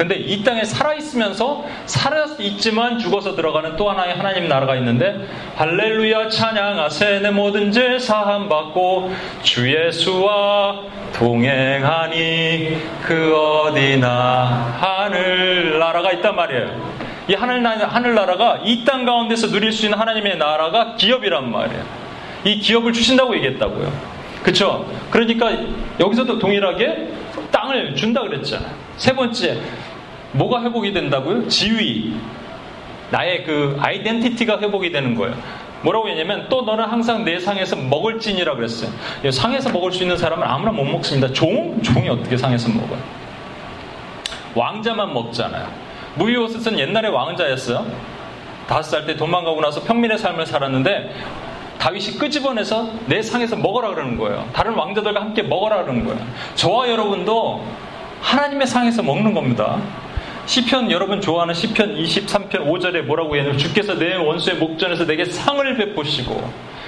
근데 이 땅에 살아있으면서 살아있지만 죽어서 들어가는 또 하나의 하나님 나라가 있는데 할렐루야 찬양하세 내 모든 죄 사함받고 주 예수와 동행하니 그 어디나 하늘나라가 있단 말이에요. 이 하늘, 하늘나라가 이 땅 가운데서 누릴 수 있는 하나님의 나라가 기업이란 말이에요. 이 기업을 주신다고 얘기했다고요. 그쵸? 그러니까 여기서도 동일하게 땅을 준다 그랬잖아요. 세 번째, 뭐가 회복이 된다고요? 지위. 나의 그 아이덴티티가 회복이 되는 거예요. 뭐라고 했냐면 또 너는 항상 내 상에서 먹을 찐이라 그랬어요. 상에서 먹을 수 있는 사람은 아무나 못 먹습니다. 종? 종이 어떻게 상에서 먹어요? 왕자만 먹잖아요. 무비오스는 옛날에 왕자였어요. 다섯 살 때 도망가고 나서 평민의 삶을 살았는데 다윗이 끄집어내서 내 상에서 먹어라 그러는 거예요. 다른 왕자들과 함께 먹어라 그러는 거예요. 저와 여러분도 하나님의 상에서 먹는 겁니다. 시편 여러분 좋아하는 시편 23편 5절에 뭐라고 했냐면 주께서 내 원수의 목전에서 내게 상을 베푸시고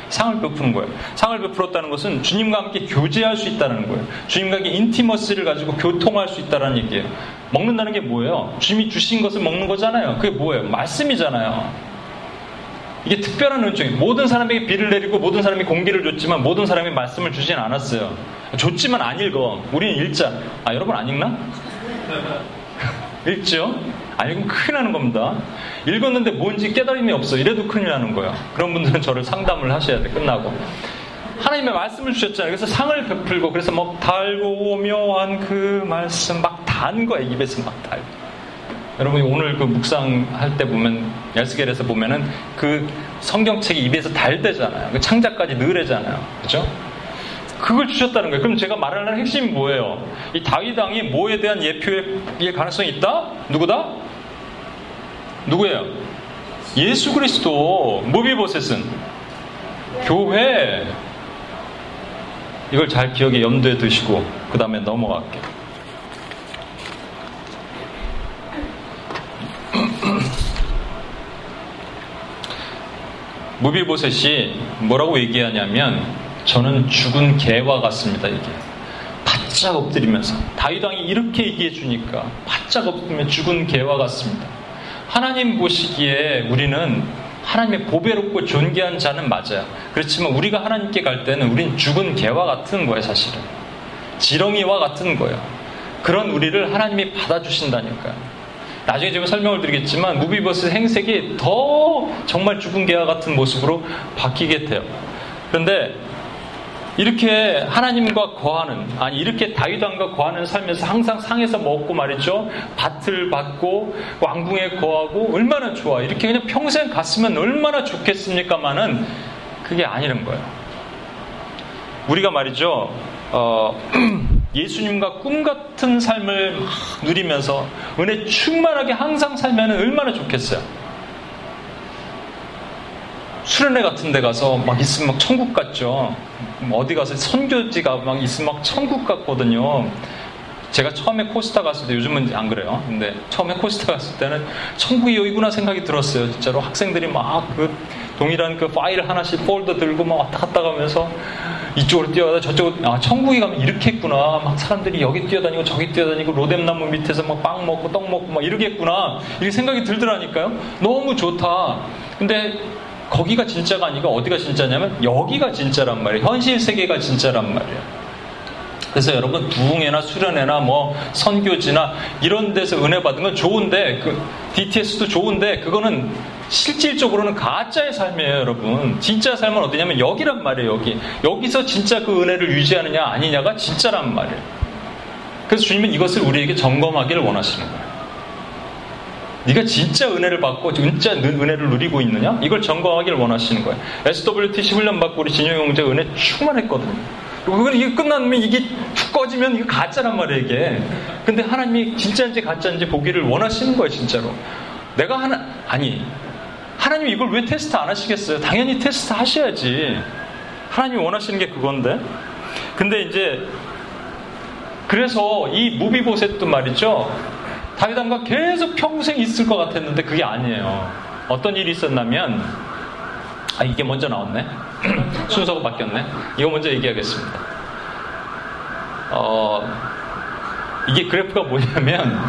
상을 베푸는 거예요. 상을 베풀었다는 것은 주님과 함께 교제할 수 있다는 거예요. 주님과 함께 인티머스를 가지고 교통할 수 있다는 얘기예요. 먹는다는 게 뭐예요? 주님이 주신 것을 먹는 거잖아요. 그게 뭐예요? 말씀이잖아요. 이게 특별한 은총이에요. 모든 사람에게 비를 내리고 모든 사람이 공기를 줬지만 모든 사람이 말씀을 주진 않았어요. 줬지만 안 읽어. 우리는 읽자. 아 여러분 안 읽나? 읽죠? 안 읽으면 큰일 나는 겁니다. 읽었는데 뭔지 깨달음이 없어. 이래도 큰일 나는 거예요. 그런 분들은 저를 상담을 하셔야 돼. 끝나고. 하나님의 말씀을 주셨잖아요. 그래서 상을 베풀고 그래서 막 달고 묘한 그 말씀 막 단 거예요. 입에서 막 달고. 여러분이 오늘 그 묵상할 때 보면 열스겔에서 보면은 그 성경책이 입에서 달대잖아요. 그 창자까지 느래잖아요. 그죠? 그걸 주셨다는 거예요. 그럼 제가 말하는 핵심이 뭐예요? 이 다윗 왕이 뭐에 대한 예표의 가능성이 있다? 누구다? 누구예요? 예수 그리스도 무비보셋은 교회 이걸 잘 기억에 염두에 두시고 그 다음에 넘어갈게요. 무비보셋이 뭐라고 얘기하냐면 저는 죽은 개와 같습니다. 이게 바짝 엎드리면서 다윗 왕이 이렇게 얘기해 주니까 바짝 엎드리면 죽은 개와 같습니다. 하나님 보시기에 우리는 하나님의 보배롭고 존귀한 자는 맞아요. 그렇지만 우리가 하나님께 갈 때는 우린 죽은 개와 같은 거예요, 사실은. 지렁이와 같은 거예요. 그런 우리를 하나님이 받아주신다니까요. 나중에 제가 설명을 드리겠지만 무비버스 행색이 더 정말 죽은 개와 같은 모습으로 바뀌게 돼요. 그런데 이렇게 하나님과 거하는 아니 이렇게 다윗왕과 거하는 삶에서 항상 상에서 먹고 말이죠. 밭을 받고 왕궁에 거하고 얼마나 좋아. 이렇게 그냥 평생 갔으면 얼마나 좋겠습니까마는 그게 아니란 거예요. 우리가 말이죠 어, 예수님과 꿈 같은 삶을 누리면서 은혜 충만하게 항상 살면 얼마나 좋겠어요 수련회 같은 데 가서 막 있으면 막 천국 같죠. 어디 가서 선교지가 막 있으면 막 천국 같거든요. 제가 처음에 코스타 갔을 때 요즘은 안 그래요. 근데 처음에 코스타 갔을 때는 천국이 여기구나 생각이 들었어요. 진짜로 학생들이 막 그 동일한 그 파일 하나씩 폴더 들고 막 왔다 갔다 가면서 이쪽으로 뛰어가다 저쪽으로 아 천국에 가면 이렇게 했구나 막 사람들이 여기 뛰어다니고 저기 뛰어다니고 로뎀나무 밑에서 막 빵 먹고 떡 먹고 막 이러겠구나 이렇게 생각이 들더라니까요 너무 좋다 근데 거기가 진짜가 아니고 어디가 진짜냐면 여기가 진짜란 말이에요 현실 세계가 진짜란 말이에요 그래서 여러분 부흥회나 수련회나 뭐 선교지나 이런 데서 은혜 받은 건 좋은데 그 DTS도 좋은데 그거는 실질적으로는 가짜의 삶이에요, 여러분. 진짜 삶은 어디냐면 여기란 말이에요, 여기. 여기서 진짜 그 은혜를 유지하느냐 아니냐가 진짜란 말이에요. 그래서 주님은 이것을 우리에게 점검하기를 원하시는 거예요. 네가 진짜 은혜를 받고 진짜 은혜를 누리고 있느냐? 이걸 점검하기를 원하시는 거예요. SWTC 훈련 받고 우리 진영 형제 은혜 충만했거든요. 그리고 이게 끝나면 이게 툭 꺼지면 이거 가짜란 말이에요, 이게. 근데 하나님이 진짜인지 가짜인지 보기를 원하시는 거예요, 진짜로. 내가 하나, 아니, 하나님 이걸 왜 테스트 안 하시겠어요? 당연히 테스트 하셔야지. 하나님이 원하시는 게 그건데. 근데 이제 그래서 이 무비보셋도 말이죠. 다윗왕과 계속 평생 있을 것 같았는데 그게 아니에요. 어떤 일이 있었냐면 아 이게 먼저 나왔네. 순서가 바뀌었네. 이거 먼저 얘기하겠습니다. 어 이게 그래프가 뭐냐면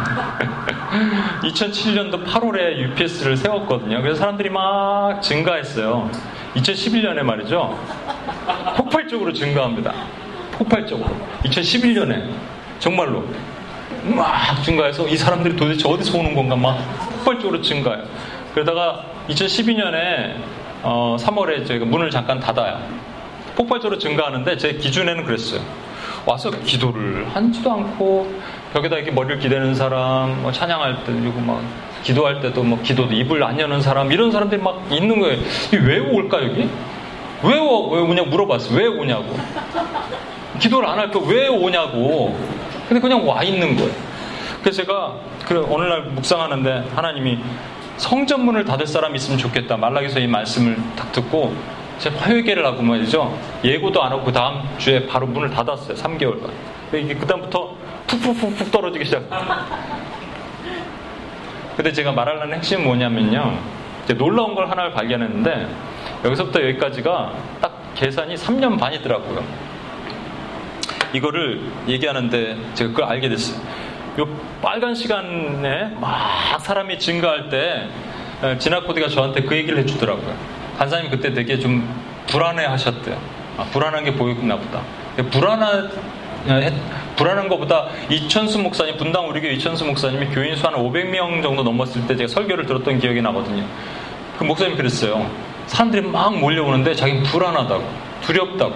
2007년도 8월에 UPS를 세웠거든요. 그래서 사람들이 막 증가했어요. 2011년에 말이죠. 폭발적으로 증가합니다. 폭발적으로. 2011년에 정말로 막 증가해서 이 사람들이 도대체 어디서 오는 건가 막 폭발적으로 증가해요. 그러다가 2012년에 어, 3월에 저희가 문을 잠깐 닫아요. 폭발적으로 증가하는데 제 기준에는 그랬어요. 와서 기도를 하지도 않고 벽에다 이렇게 머리를 기대는 사람, 뭐 찬양할 때 그리고 막 기도할 때도 뭐 기도도 입을 안 여는 사람 이런 사람들이 막 있는 거예요. 왜 올까 여기? 왜, 오, 왜 오냐 물어봤어요. 왜 오냐고. 기도를 안 할까 왜 오냐고. 근데 그냥 와 있는 거예요. 그래서 제가 그 어느 날 묵상하는데 하나님이 성전문을 닫을 사람이 있으면 좋겠다. 말라기서 이 말씀을 딱 듣고 제가 화요일계를 하고 말이죠. 예고도 안 하고 그 다음 주에 바로 문을 닫았어요. 3개월간. 이게 그다음부터 푹푹푹푹 떨어지기 시작. 근데 제가 말하려는 핵심은 뭐냐면요. 놀라운 걸 하나를 발견했는데 여기서부터 여기까지가 딱 계산이 3년 반이더라고요. 이거를 얘기하는데 제가 그걸 알게 됐어요. 요 빨간 시간에 막 사람이 증가할 때 진화코드가 저한테 그 얘기를 해주더라고요. 간사님 그때 되게 좀 불안해 하셨대요. 아, 불안한 게 보였나 보다. 불안한, 불안한 것보다 이천수 목사님, 분당 우리교 이천수 목사님이 교인 수 한 500명 정도 넘었을 때 제가 설교를 들었던 기억이 나거든요. 그 목사님이 그랬어요. 사람들이 막 몰려오는데 자기는 불안하다고, 두렵다고.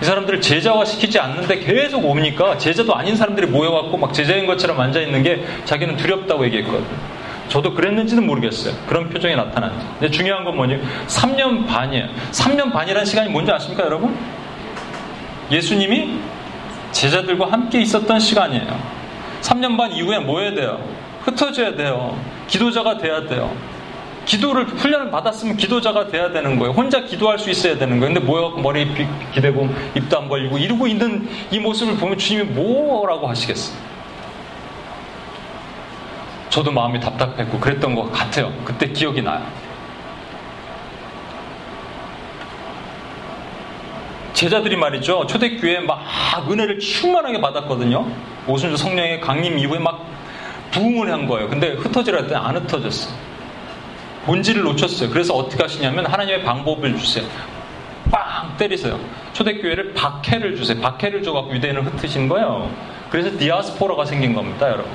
이 사람들을 제자화 시키지 않는데 계속 오니까 제자도 아닌 사람들이 모여갖고 막 제자인 것처럼 앉아있는 게 자기는 두렵다고 얘기했거든요. 저도 그랬는지는 모르겠어요. 그런 표정이 나타났는지. 근데 중요한 건 뭐냐? 3년 반이에요. 3년 반이라는 시간이 뭔지 아십니까, 여러분? 예수님이 제자들과 함께 있었던 시간이에요. 3년 반 이후에 뭐 해야 돼요? 흩어져야 돼요. 기도자가 돼야 돼요. 기도를 훈련을 받았으면 기도자가 돼야 되는 거예요. 혼자 기도할 수 있어야 되는 거예요. 근데 뭐여갖고 머리 기대고 입도 안 벌리고 이러고 있는 이 모습을 보면 주님이 뭐라고 하시겠어요? 저도 마음이 답답했고 그랬던 것 같아요. 그때 기억이 나요. 제자들이 말이죠. 초대교회에 막 은혜를 충만하게 받았거든요. 오순절 성령의 강림 이후에 막 부흥을 한 거예요. 근데 흩어지라 했더니 안 흩어졌어요. 본질을 놓쳤어요. 그래서 어떻게 하시냐면 하나님의 방법을 주세요. 빵 때리세요. 초대교회를 박해를 주세요. 박해를 줘갖고 유대인을 흩으신 거예요. 그래서 디아스포라가 생긴 겁니다, 여러분.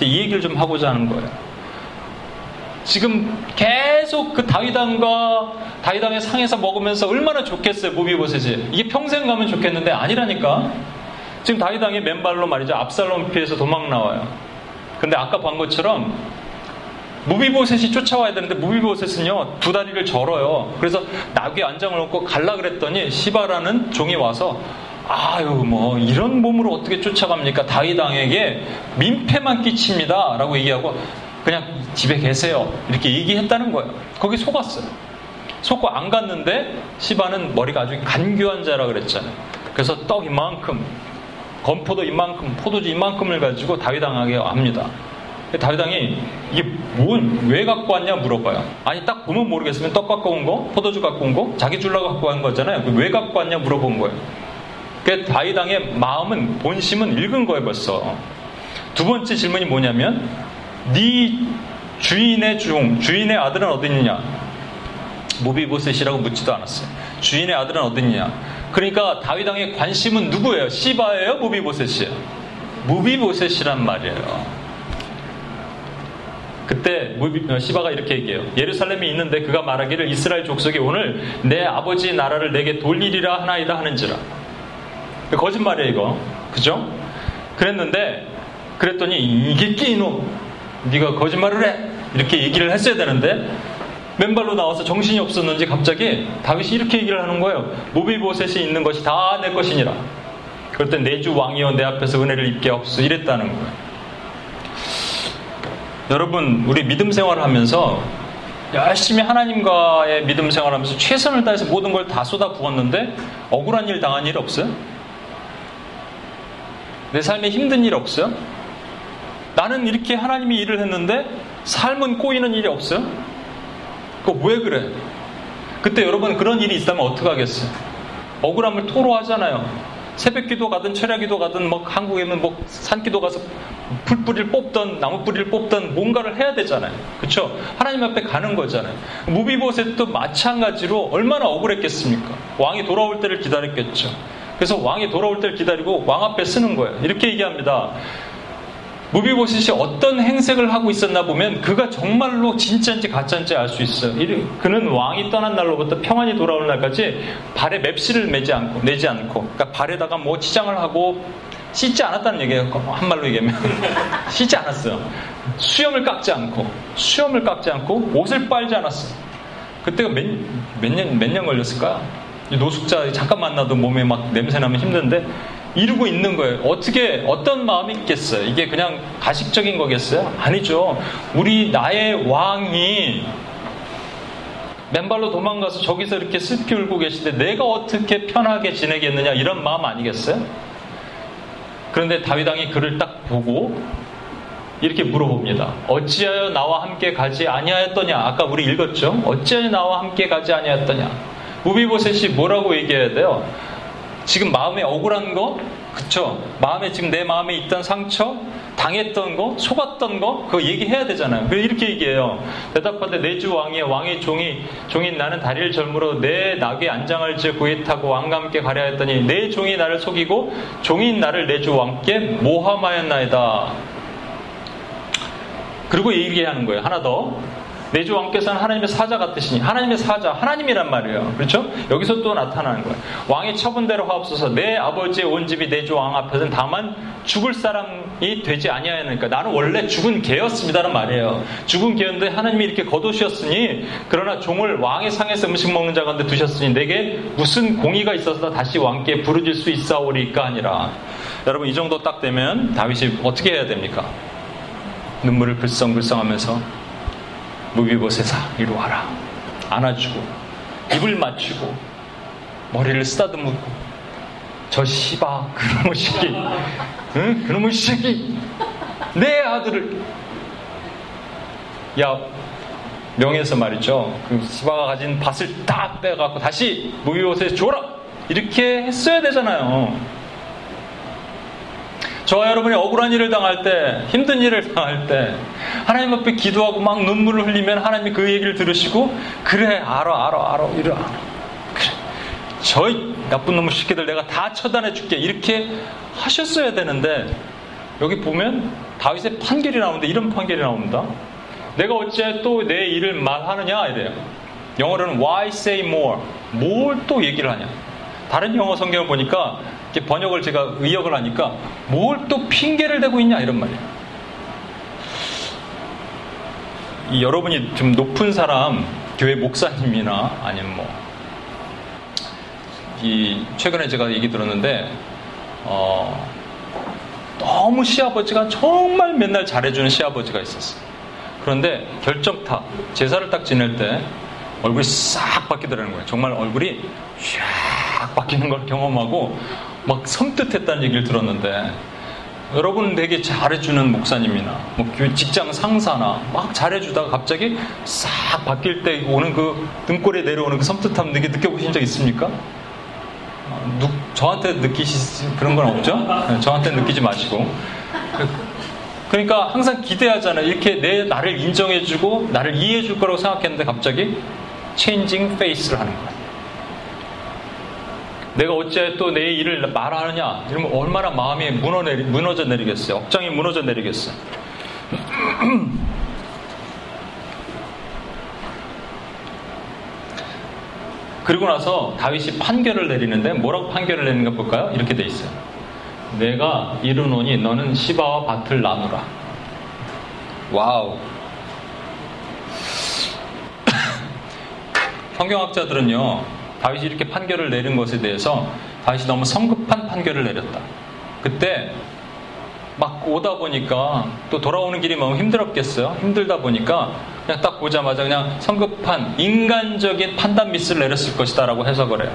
이 얘기를 좀 하고자 하는 거예요. 지금 계속 그 다윗왕과 다윗왕의 상에서 먹으면서 얼마나 좋겠어요, 무비보셋이. 이게 평생 가면 좋겠는데 아니라니까. 지금 다윗왕이 맨발로 말이죠. 압살롬 피해서 도망 나와요. 근데 아까 본 것처럼 무비보셋이 쫓아와야 되는데 무비보셋은요 두 다리를 절어요. 그래서 나귀 안장을 놓고 갈라 그랬더니 시바라는 종이 와서 아유 뭐 이런 몸으로 어떻게 쫓아갑니까? 다윗왕에게 민폐만 끼칩니다 라고 얘기하고 그냥 집에 계세요 이렇게 얘기했다는 거예요. 거기 속았어요. 속고 안 갔는데 시바는 머리가 아주 간교한 자라 그랬잖아요. 그래서 떡 이만큼 건포도 이만큼 포도주 이만큼을 가지고 다윗왕에게 합니다. 다윗왕이 이게 뭔 왜 갖고 왔냐 물어봐요. 아니 딱 보면 모르겠으면 떡 갖고 온 거, 포도주 갖고 온 거, 자기 줄라고 갖고 온 거잖아요. 왜 갖고 왔냐 물어본 거예요. 그 다윗왕의 마음은 본심은 읽은 거예요 벌써. 두 번째 질문이 뭐냐면 네 주인의 중 주인의 아들은 어디 있느냐? 모비보셋이라고 묻지도 않았어요. 주인의 아들은 어디 있느냐? 그러니까 다윗왕의 관심은 누구예요? 시바예요? 모비보셋이에요? 모비보셋이란 말이에요. 그때 어, 시바가 이렇게 얘기해요. 예루살렘에 있는데 그가 말하기를 이스라엘 족속이 오늘 내 아버지 나라를 내게 돌리리라 하나이다 하는지라. 거짓말이에요 이거. 그죠? 그랬는데 그랬더니 이게 끼이놈 네가 거짓말을 해 이렇게 얘기를 했어야 되는데 맨발로 나와서 정신이 없었는지 갑자기 다윗이 이렇게 얘기를 하는 거예요. 모비보셋이 있는 것이 다 내 것이니라. 그럴 때 내주 왕이여 내 앞에서 은혜를 입게 없어 이랬다는 거예요. 여러분, 우리 믿음 생활을 하면서 열심히 하나님과의 믿음 생활을 하면서 최선을 다해서 모든 걸 다 쏟아 부었는데 억울한 일 당한 일 없어요? 내 삶에 힘든 일 없어요? 나는 이렇게 하나님이 일을 했는데 삶은 꼬이는 일이 없어요? 그거 왜 그래? 그때 여러분 그런 일이 있다면 어떡하겠어요? 억울함을 토로하잖아요. 새벽 기도 가든 철야 기도 가든 뭐 한국에는 뭐 산기도 가서 풀뿌리를 뽑던 나무 뿌리를 뽑던 뭔가를 해야 되잖아요. 그렇죠? 하나님 앞에 가는 거잖아요. 무비보셋도 마찬가지로 얼마나 억울했겠습니까? 왕이 돌아올 때를 기다렸겠죠. 그래서 왕이 돌아올 때를 기다리고 왕 앞에 쓰는 거예요. 이렇게 얘기합니다. 무비보셋이 어떤 행색을 하고 있었나 보면 그가 정말로 진짜인지 가짜인지 알 수 있어요. 그는 왕이 떠난 날로부터 평안히 돌아올 날까지 발에 맵시를 매지 않고 내지 않고 그러니까 발에다가 뭐 치장을 하고 씻지 않았다는 얘기예요. 한 말로 얘기하면 씻지 않았어요. 수염을 깎지 않고 수염을 깎지 않고 옷을 빨지 않았어요. 그때가 몇년몇년 걸렸을까? 노숙자 잠깐 만나도 몸에 막 냄새 나면 힘든데 이루고 있는 거예요. 어떻게 어떤 마음이 있겠어요? 이게 그냥 가식적인 거겠어요? 아니죠. 우리 나의 왕이 맨발로 도망가서 저기서 이렇게 슬피 울고 계시는데 내가 어떻게 편하게 지내겠느냐 이런 마음 아니겠어요? 그런데 다윗왕이 그를 딱 보고 이렇게 물어봅니다. 어찌하여 나와 함께 가지 아니하였더냐? 아까 우리 읽었죠? 어찌하여 나와 함께 가지 아니하였더냐? 무비보셋이 뭐라고 얘기해야 돼요? 지금 마음에 억울한 거, 그쵸? 마음에 지금 내 마음에 있던 상처, 당했던 거, 속았던 거, 그거 얘기해야 되잖아요. 그래서 이렇게 얘기해요. 대답하되 내주 왕의 왕의 종이, 종인 나는 다리를 절므로 내 낙에 안장을 지어 구에 타고 왕과 함께 가려 했더니 내 종이 나를 속이고 종인 나를 내 주 왕께 모함하였나이다. 그리고 얘기하는 거예요. 하나 더. 내주 왕께서는 하나님의 사자 같으시니 하나님의 사자 하나님이란 말이에요. 그렇죠? 여기서 또 나타나는 거예요. 왕의 처분대로 하옵소서 내 아버지의 온 집이 내주 왕 앞에서는 다만 죽을 사람이 되지 아니하니까 나는 원래 죽은 개였습니다는 말이에요. 죽은 개였는데 하나님이 이렇게 거두셨으니 그러나 종을 왕의 상에서 음식 먹는 자 가운데 두셨으니 내게 무슨 공의가 있어서 다시 왕께 부르질 수 있사오리까 아니라 여러분 이 정도 딱 되면 다윗이 어떻게 해야 됩니까? 눈물을 글썽글썽하면서 무비보세사 이리 와라. 안아주고 입을 맞추고 머리를 쓰다듬고 저 시바 그놈의 새끼 응? 그놈의 새끼 내 아들을. 야 명예에서 말이죠. 그 시바가 가진 밭을 딱 빼갖고 다시 무비보세 줘라. 이렇게 했어야 되잖아요 저와 여러분이 억울한 일을 당할 때, 힘든 일을 당할 때, 하나님 앞에 기도하고 막 눈물을 흘리면 하나님이 그 얘기를 들으시고, 그래, 알아, 알아, 알아, 이래, 알아. 그래. 저 나쁜 놈의 새끼들 내가 다 처단해 줄게. 이렇게 하셨어야 되는데, 여기 보면 다윗의 판결이 나오는데 이런 판결이 나옵니다. 내가 어찌해 또내 일을 말하느냐? 이래요. 영어로는 why say more? 뭘 또 얘기를 하냐? 다른 영어 성경을 보니까 번역을 제가 의역을 하니까 뭘 또 핑계를 대고 있냐 이런 말이에요. 이 여러분이 좀 높은 사람, 교회 목사님이나 아니면 뭐, 이, 최근에 제가 얘기 들었는데, 어, 너무 시아버지가 정말 맨날 잘해주는 시아버지가 있었어요. 그런데 결정타, 제사를 딱 지낼 때 얼굴이 싹 바뀌더라는 거예요. 정말 얼굴이 샥 바뀌는 걸 경험하고 막 섬뜩했다는 얘기를 들었는데 여러분 되게 잘해주는 목사님이나 뭐 직장 상사나 막 잘해주다가 갑자기 싹 바뀔 때 오는 그 등골에 내려오는 그 섬뜩함 되게 느껴보신 적 있습니까? 어, 누, 저한테 느끼시 그런 건 없죠? 네, 저한테 느끼지 마시고 그러니까 항상 기대하잖아요. 이렇게 내 나를 인정해주고 나를 이해해줄 거라고 생각했는데 갑자기 체인징 페이스를 하는 거예요. 내가 어째 또 내 일을 말하느냐 이러면 얼마나 마음이 무너내리, 무너져 내리겠어요. 억장이 무너져 내리겠어요. 그리고 나서 다윗이 판결을 내리는데 뭐라고 판결을 내는가 볼까요? 이렇게 돼 있어요. 내가 이르노니 너는 시바와 밭을 나누라. wow. 성경학자들은요, 다윗이 이렇게 판결을 내린 것에 대해서 다윗이 너무 성급한 판결을 내렸다. 그때 막 오다 보니까 또 돌아오는 길이 너무 힘들었겠어요. 힘들다 보니까 그냥 딱 보자마자 그냥 성급한 인간적인 판단 미스를 내렸을 것이다라고 해석을 해요.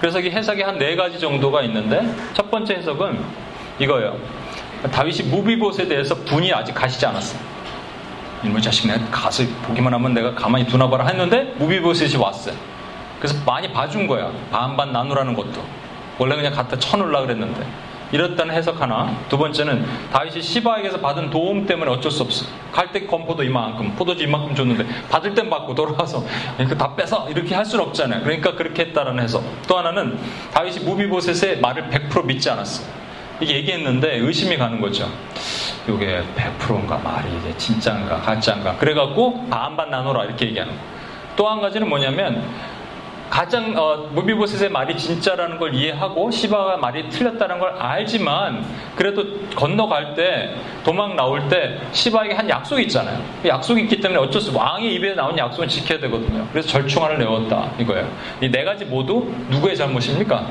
그래서 이 해석이 한 네 가지 정도가 있는데 첫 번째 해석은 이거예요. 다윗이 무비봇에 대해서 분이 아직 가시지 않았어요. 이놈의 자식 내가 가서 보기만 하면 내가 가만히 두나 봐라 했는데 무비봇이 왔어요. 그래서 많이 봐준 거야. 반반 나누라는 것도. 원래 그냥 갖다 쳐놓으려 그랬는데. 이렇다는 해석 하나. 두 번째는 다윗이 시바에게서 받은 도움 때문에 어쩔 수 없어. 갈때 건포도 이만큼, 포도주 이만큼 줬는데 받을 땐 받고 돌아와서 그 다 빼서 이렇게 할 수는 없잖아요. 그러니까 그렇게 했다라는 해석. 또 하나는 다윗이 무비보셋의 말을 100% 믿지 않았어. 이게 얘기했는데 의심이 가는 거죠. 이게 100%인가 말이 이게 진짜인가 가짜인가. 그래갖고 반반 나눠라 이렇게 얘기하는 거. 또 한 가지는 뭐냐면 가장 어, 무비보셋의 말이 진짜라는 걸 이해하고 시바가 말이 틀렸다는 걸 알지만 그래도 건너갈 때 도망 나올 때 시바에게 한 약속이 있잖아요. 그 약속이 있기 때문에 어쩔 수 왕의 입에 나온 약속은 지켜야 되거든요. 그래서 절충안을 내었다 이거예요. 이 네 가지 모두 누구의 잘못입니까?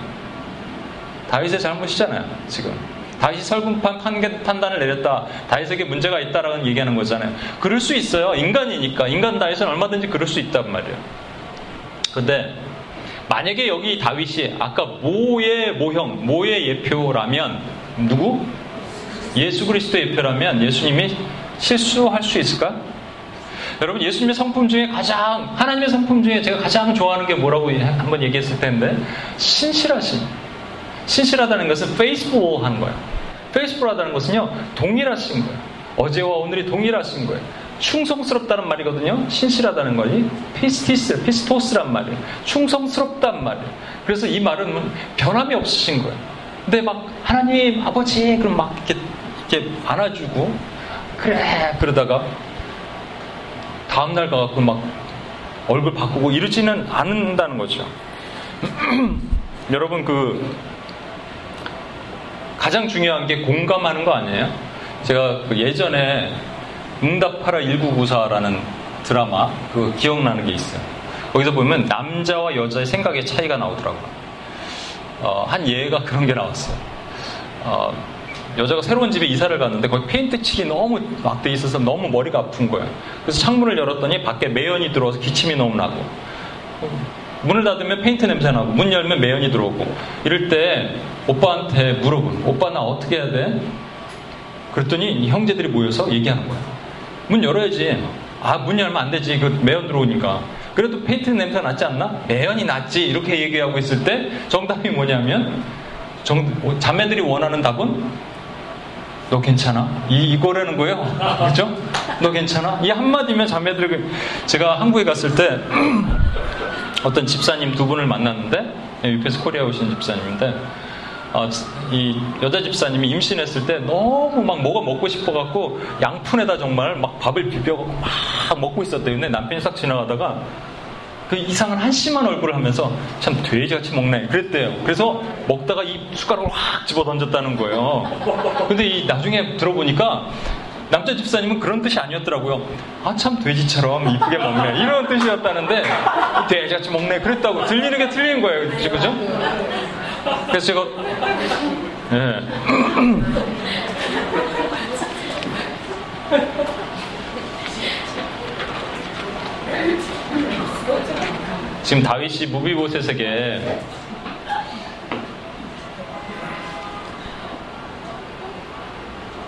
다윗의 잘못이잖아요. 지금. 다윗이 설문판 판단을 내렸다. 다윗에게 문제가 있다라는 얘기하는 거잖아요. 그럴 수 있어요. 인간이니까. 인간 다윗은 얼마든지 그럴 수 있단 말이에요. 근데 만약에 여기 다윗이 아까 모의 모형, 모의 예표라면 누구? 예수 그리스도의 예표라면 예수님이 실수할 수 있을까? 여러분 예수님의 성품 중에 가장 하나님의 성품 중에 제가 가장 좋아하는 게 뭐라고 한번 얘기했을 텐데 신실하신 신실하다는 것은 faithful한 거예요. faithful하다는 것은요 동일하신 거예요. 어제와 오늘이 동일하신 거예요. 충성스럽다는 말이거든요. 신실하다는 거니 πίστις, πιστός란 말이에요. 충성스럽단 말이에요. 그래서 이 말은 변함이 없으신 거예요. 근데 막 하나님 아버지 그럼 막 이렇게, 이렇게 안아주고 그래 그러다가 다음 날 가갖고 막 얼굴 바꾸고 이러지는 않는다는 거죠. 여러분 그 가장 중요한 게 공감하는 거 아니에요? 제가 그 예전에 응답하라 1994라는 드라마 그 기억나는 게 있어요. 거기서 보면 남자와 여자의 생각의 차이가 나오더라고요. 어, 한 예가 그런 게 나왔어요. 어, 여자가 새로운 집에 이사를 갔는데 거기 페인트 칠이 너무 막 돼 있어서 너무 머리가 아픈 거예요. 그래서 창문을 열었더니 밖에 매연이 들어와서 기침이 너무 나고 문을 닫으면 페인트 냄새 나고 문 열면 매연이 들어오고 이럴 때 오빠한테 물어본 오빠 나 어떻게 해야 돼? 그랬더니 형제들이 모여서 얘기하는 거예요. 문 열어야지. 아, 문 열면 안 되지. 그 매연 들어오니까. 그래도 페인트 냄새 가 났지 않나? 매연이 났지. 이렇게 얘기하고 있을 때 정답이 뭐냐면 정, 자매들이 원하는 답은 너 괜찮아? 이, 이거라는 거예요. 그죠? 너 괜찮아? 이 한마디면 자매들이 그 제가 한국에 갔을 때 어떤 집사님 두 분을 만났는데 유페스 코리아 오신 집사님인데 어, 이 여자 집사님이 임신했을 때 너무 막 뭐가 먹고 싶어갖고 양푼에다 정말 막 밥을 비벼갖고 막 먹고 있었대요. 근데 남편이 싹 지나가다가 그 이상한 한심한 얼굴을 하면서 참 돼지같이 먹네 그랬대요. 그래서 먹다가 이 숟가락을 확 집어 던졌다는 거예요. 근데 이 나중에 들어보니까 남자 집사님은 그런 뜻이 아니었더라고요. 아 참 돼지처럼 이쁘게 먹네 이런 뜻이었다는데 돼지같이 먹네 그랬다고 들리는 게 틀린 거예요, 그죠? 그래서 제가 예. 지금 다윗이 무비보셋에게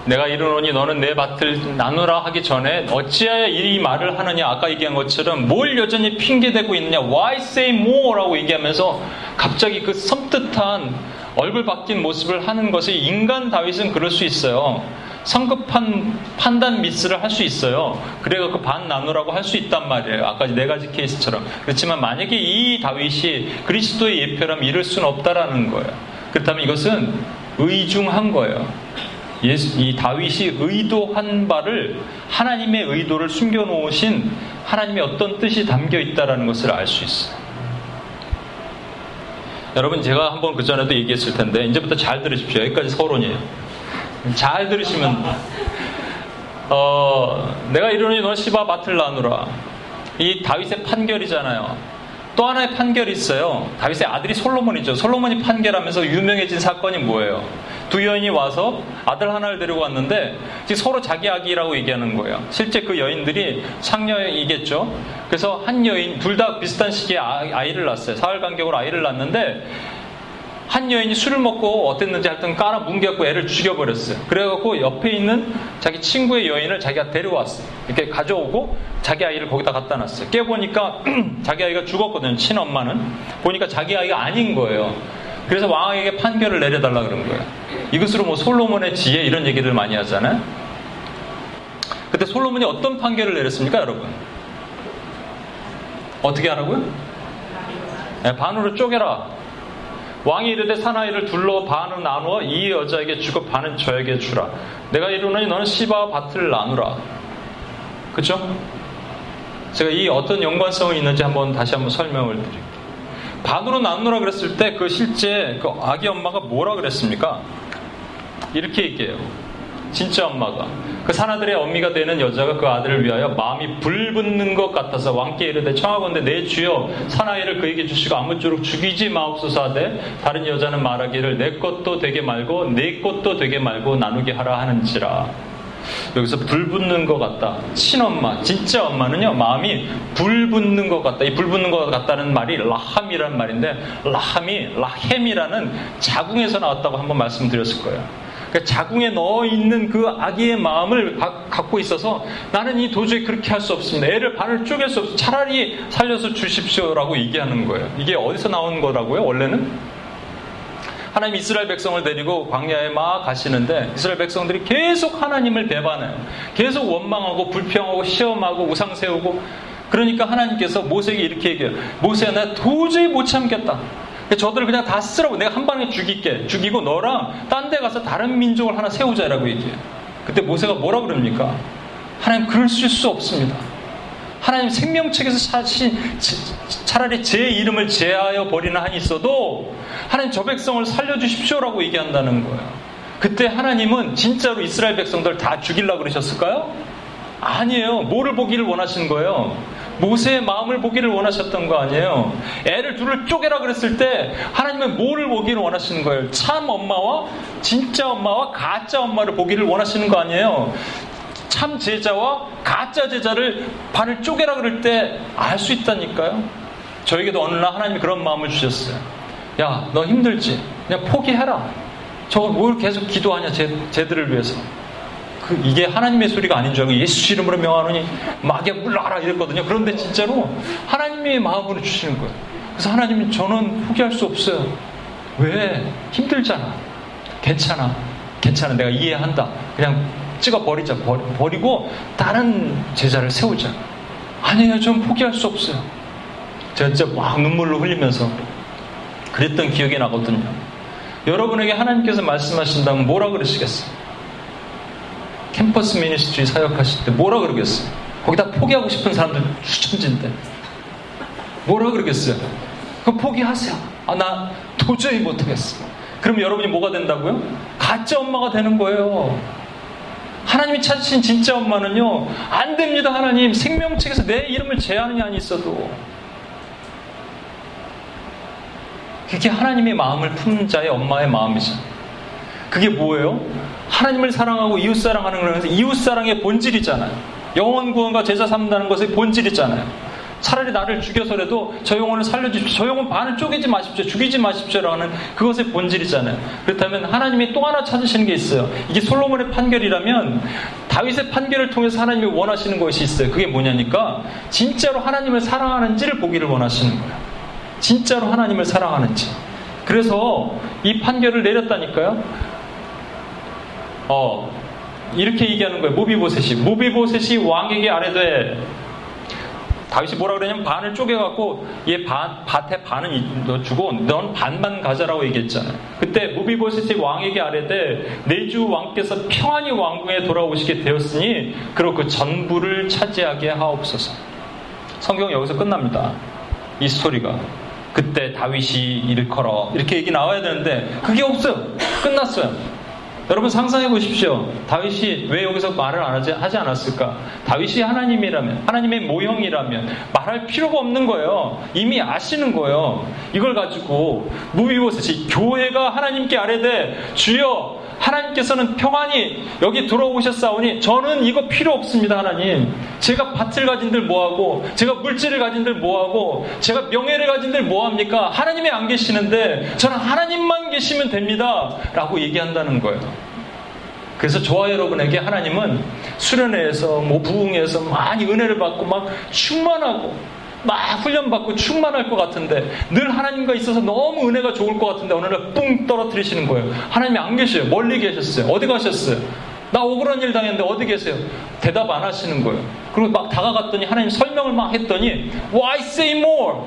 내가 이르노니 너는 내 밭을 나누라 하기 전에 어찌하여 이 말을 하느냐 아까 얘기한 것처럼 뭘 여전히 핑계대고 있느냐 why say more라고 얘기하면서 갑자기 그 섬뜩한 얼굴 바뀐 모습을 하는 것이 인간 다윗은 그럴 수 있어요. 성급한 판단 미스를 할 수 있어요. 그래서 그 반 나누라고 할 수 있단 말이에요. 아까 네 가지 케이스처럼. 그렇지만 만약에 이 다윗이 그리스도의 예표라면 이럴 수는 없다라는 거예요. 그렇다면 이것은 의중한 거예요. 예수, 이 다윗이 의도한 바를 하나님의 의도를 숨겨놓으신 하나님의 어떤 뜻이 담겨 있다라는 것을 알 수 있어요. 여러분 제가 한번 그 전에도 얘기했을 텐데 이제부터 잘 들으십시오. 여기까지 서론이에요. 잘 들으시면 어, 내가 이르노니 너 시바 밭을 나누라. 이 다윗의 판결이잖아요. 또 하나의 판결이 있어요. 다윗의 아들이 솔로몬이죠. 솔로몬이 판결하면서 유명해진 사건이 뭐예요? 두 여인이 와서 아들 하나를 데리고 왔는데 서로 자기 아기라고 얘기하는 거예요. 실제 그 여인들이 상녀이겠죠. 그래서 한 여인 둘 다 비슷한 시기에 아, 아이를 낳았어요. 사흘 간격으로 아이를 낳았는데 한 여인이 술을 먹고 어땠는지 하여튼 깔아 뭉개갖고 애를 죽여버렸어요. 그래갖고 옆에 있는 자기 친구의 여인을 자기가 데려왔어요. 이렇게 가져오고 자기 아이를 거기다 갖다 놨어요. 깨보니까 자기 아이가 죽었거든요. 친엄마는. 보니까 자기 아이가 아닌 거예요. 그래서 왕에게 판결을 내려달라 그런 거예요. 이것으로 뭐 솔로몬의 지혜 이런 얘기를 많이 하잖아요. 그때 솔로몬이 어떤 판결을 내렸습니까, 여러분? 어떻게 하라고요? 네, 반으로 쪼개라. 왕이 이르되 사나이를 둘러 반을 나누어 이 여자에게 주고 반은 저에게 주라. 내가 이르노니 너는 시바와 밭을 나누라. 그죠? 제가 이 어떤 연관성이 있는지 한번 다시 한번 설명을 드릴게요. 반으로 나누라 그랬을 때 그 실제 그 아기 엄마가 뭐라 그랬습니까? 이렇게 얘기해요. 진짜 엄마가 그 사나들의 어미가 되는 여자가 그 아들을 위하여 마음이 불붙는 것 같아서 왕께 이르되 청하건대 내 주여 사나이를 그에게 주시고 아무쪼록 죽이지 마옵소서 하되 다른 여자는 말하기를 내 것도 되게 말고 내 것도 되게 말고 나누게 하라 하는지라 여기서 불붙는 것 같다. 친엄마, 진짜 엄마는요, 마음이 불붙는 것 같다. 이 불붙는 것 같다는 말이 라함이라는 말인데, 라함이 라햄이라는 자궁에서 나왔다고 한번 말씀드렸을 거예요. 그러니까 자궁에 넣어 있는 그 아기의 마음을 가, 갖고 있어서 나는 이 도저히 그렇게 할 수 없습니다. 애를 반을 쪼갤 수 없어. 차라리 살려서 주십시오라고 얘기하는 거예요. 이게 어디서 나온 거라고요? 원래는 하나님 이스라엘 백성을 데리고 광야에 막 가시는데 이스라엘 백성들이 계속 하나님을 배반해요. 계속 원망하고 불평하고 시험하고 우상 세우고 그러니까 하나님께서 모세에게 이렇게 얘기해요. 모세야 나 도저히 못 참겠다. 저들을 그냥 다 쓰라고 내가 한 방에 죽일게. 죽이고 너랑 딴 데 가서 다른 민족을 하나 세우자라고 얘기해요. 그때 모세가 뭐라 그럽니까? 하나님 그럴 수 없습니다. 하나님 생명책에서 사신 차라리 제 이름을 제하여 버리는 한이 있어도 하나님 저 백성을 살려주십시오라고 얘기한다는 거예요. 그때 하나님은 진짜로 이스라엘 백성들 다 죽이려고 그러셨을까요? 아니에요. 뭐를 보기를 원하신 거예요? 모세의 마음을 보기를 원하셨던 거 아니에요. 애를 둘을 쪼개라 그랬을 때 하나님은 뭐를 보기를 원하시는 거예요? 참 엄마와 진짜 엄마와 가짜 엄마를 보기를 원하시는 거 아니에요. 참 제자와 가짜 제자를 발을 쪼개라 그럴 때 알 수 있다니까요. 저에게도 어느 날 하나님이 그런 마음을 주셨어요. 야, 너 힘들지? 그냥 포기해라. 저거 뭘 계속 기도하냐, 쟤, 쟤들을 위해서. 그 이게 하나님의 소리가 아닌 줄 알고 예수 이름으로 명하노니 막에 물러가라 이랬거든요. 그런데 진짜로 하나님의 마음으로 주시는 거예요. 그래서 하나님이 저는 포기할 수 없어요. 왜? 힘들잖아. 괜찮아. 괜찮아. 내가 이해한다. 그냥 찍어 버리자. 버리 고 다른 제자를 세우자. 아니에요. 전 포기할 수 없어요. 제가 진짜 막 눈물로 흘리면서 그랬던 기억이 나거든요. 여러분에게 하나님께서 말씀하신다면 뭐라 그러시겠어요? 캠퍼스 미니스트리 사역하실 때 뭐라 그러겠어요? 거기다 포기하고 싶은 사람들 수천진데 뭐라 그러겠어요? 그럼 포기하세요. 아, 나 도저히 못하겠어. 그럼 여러분이 뭐가 된다고요? 가짜 엄마가 되는 거예요. 하나님이 찾으신 진짜 엄마는요, 안 됩니다, 하나님. 생명책에서 내 이름을 제하는 한이 있어도. 그게 하나님의 마음을 품는 자의 엄마의 마음이죠. 그게 뭐예요? 하나님을 사랑하고 이웃 사랑하는 거라서 이웃 사랑의 본질이잖아요. 영원 구원과 제자 삼다는 것의 본질이잖아요. 차라리 나를 죽여서라도 저 영혼을 살려주십시오. 저 영혼 반을 쪼개지 마십시오. 죽이지 마십시오라는 그것의 본질이잖아요. 그렇다면 하나님이 또 하나 찾으시는 게 있어요. 이게 솔로몬의 판결이라면 다윗의 판결을 통해서 하나님이 원하시는 것이 있어요. 그게 뭐냐니까 진짜로 하나님을 사랑하는지를 보기를 원하시는 거예요. 진짜로 하나님을 사랑하는지. 그래서 이 판결을 내렸다니까요. 어, 이렇게 얘기하는 거예요. 무비보셋이. 무비보셋이 왕에게 아래되 다윗이 뭐라 그러냐면 반을 쪼개갖고 얘 반, 밭에 반은 너 주고 넌 반만 가져라고 얘기했잖아요. 그때 무비보셋이 왕에게 아래되 내주 왕께서 평안히 왕궁에 돌아오시게 되었으니 그리고 그 전부를 차지하게 하옵소서. 성경 여기서 끝납니다. 이 스토리가. 그때 다윗이 일컬어 이렇게 얘기 나와야 되는데 그게 없어요. 끝났어요. 여러분 상상해 보십시오. 다윗이 왜 여기서 말을 안 하지, 하지 않았을까? 다윗이 하나님이라면, 하나님의 모형이라면 말할 필요가 없는 거예요. 이미 아시는 거예요. 이걸 가지고 무비보셋이 교회가 하나님께 아뢰되 주여 하나님께서는 평안히 여기 들어오셨사오니 저는 이거 필요 없습니다 하나님. 제가 밭을 가진들 뭐하고 제가 물질을 가진들 뭐하고 제가 명예를 가진들 뭐합니까? 하나님이 안 계시는데 저는 하나님만 계시면 됩니다. 라고 얘기한다는 거예요. 그래서 저와 여러분에게 하나님은 수련회에서 뭐 부흥에서 많이 은혜를 받고 막 충만하고 막 훈련받고 충만할 것 같은데 늘 하나님과 있어서 너무 은혜가 좋을 것 같은데 어느 날 뿡 떨어뜨리시는 거예요. 하나님이 안 계셔요. 멀리 계셨어요. 어디 가셨어요? 나 억울한 일 당했는데 어디 계세요? 대답 안 하시는 거예요. 그리고 막 다가갔더니 하나님 설명을 막 했더니 Why say more?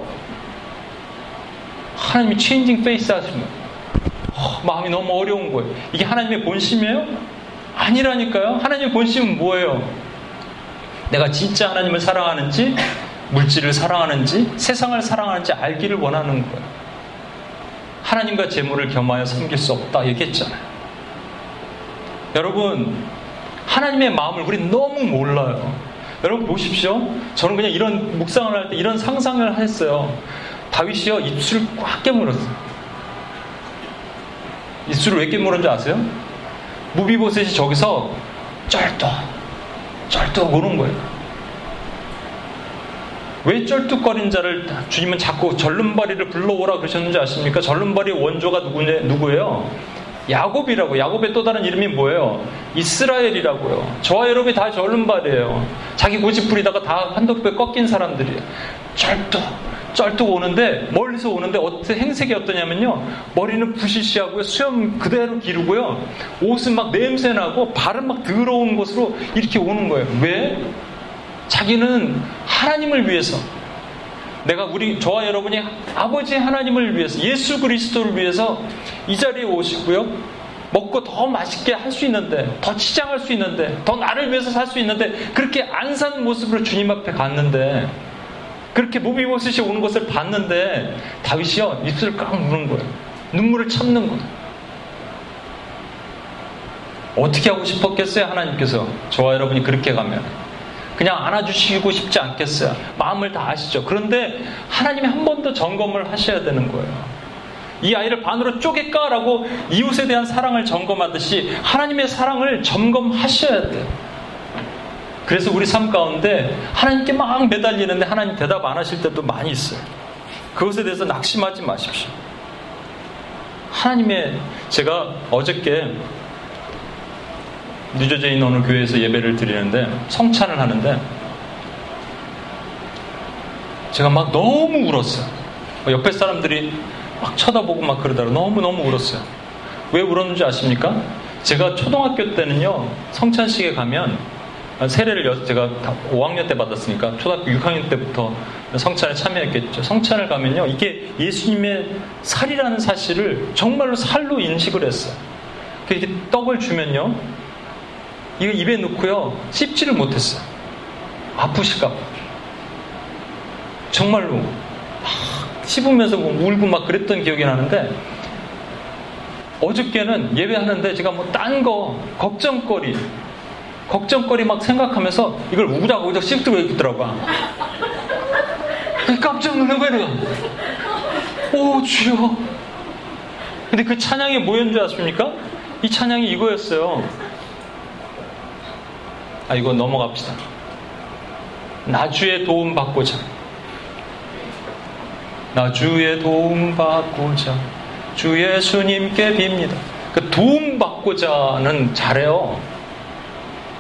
하나님이 changing face 하시는 거예요. 어, 마음이 너무 어려운 거예요. 이게 하나님의 본심이에요? 아니라니까요. 하나님의 본심은 뭐예요? 내가 진짜 하나님을 사랑하는지 물질을 사랑하는지 세상을 사랑하는지 알기를 원하는 거예요. 하나님과 재물을 겸하여 섬길 수 없다 얘기했잖아요. 여러분 하나님의 마음을 우리 너무 몰라요. 여러분 보십시오. 저는 그냥 이런 묵상을 할 때 이런 상상을 했어요. 다윗이요 입술을 꽉 깨물었어요. 입술을 왜줄 아세요? 무비보셋이 저기서 쩔뚝 쩔뚝 오는 거예요. 왜 쩔뚝거린 자를 주님은 자꾸 절름발이를 불러오라 그러셨는지 아십니까? 절름발이 원조가 누구냐, 누구예요? 야곱이라고. 야곱의 또 다른 이름이 뭐예요? 이스라엘이라고요. 저와 여러분이 다 절름발이에요. 자기 고집 부리다가 다 한독배 꺾인 사람들이에요. 쩔뚝, 쩔뚝 오는데, 멀리서 오는데, 어떻게 행색이 어떠냐면요. 머리는 부시시하고요. 수염 그대로 기르고요. 옷은 막 냄새나고, 발은 막 더러운 곳으로 이렇게 오는 거예요. 왜? 자기는 하나님을 위해서 내가 우리 저와 여러분이 아버지 하나님을 위해서 예수 그리스도를 위해서 이 자리에 오시고요. 먹고 더 맛있게 할 수 있는데 더 치장할 수 있는데 더 나를 위해서 살 수 있는데 그렇게 안 산 모습으로 주님 앞에 갔는데 그렇게 무비보스이 오는 것을 봤는데 다윗이요 입술을 꽉 무는 거예요. 눈물을 참는 거예요. 어떻게 하고 싶었겠어요 하나님께서 저와 여러분이 그렇게 가면 그냥 안아주시고 싶지 않겠어요. 마음을 다 아시죠. 그런데 하나님이 한 번 더 점검을 하셔야 되는 거예요. 이 아이를 반으로 쪼갤까라고 이웃에 대한 사랑을 점검하듯이 하나님의 사랑을 점검하셔야 돼요. 그래서 우리 삶 가운데 하나님께 막 매달리는데 하나님 대답 안 하실 때도 많이 있어요. 그것에 대해서 낙심하지 마십시오. 하나님의 제가 어저께 뉴저지에 있는 어느 교회에서 예배를 드리는데 성찬을 하는데 제가 막 너무 울었어요. 옆에 사람들이 막 쳐다보고 막 그러다가 너무너무 울었어요. 왜 울었는지 아십니까? 제가 초등학교 때는요, 성찬식에 가면 세례를 제가 5학년 때 받았으니까 초등학교 6학년 때부터 성찬에 참여했겠죠. 성찬을 가면요, 이게 예수님의 살이라는 사실을 정말로 살로 인식을 했어요. 이렇게 떡을 주면요, 이거 입에 넣고요. 씹지를 못했어요. 아프실까봐. 정말로. 막 씹으면서 뭐 울고 막 그랬던 기억이 나는데, 어저께는 예배하는데 제가 뭐 딴 거, 걱정거리, 걱정거리 막 생각하면서 이걸 우작 우작 씹고 있더라고요. 깜짝 놀란 거예요, 내가. 오, 주여. 근데 그 찬양이 뭐였는 줄 아십니까? 이 찬양이 이거였어요. 아, 이거 넘어갑시다. 나주의 도움 받고자. 나 주의 도움 받고자 주 예수님께 빕니다. 그 도움 받고자는 잘해요.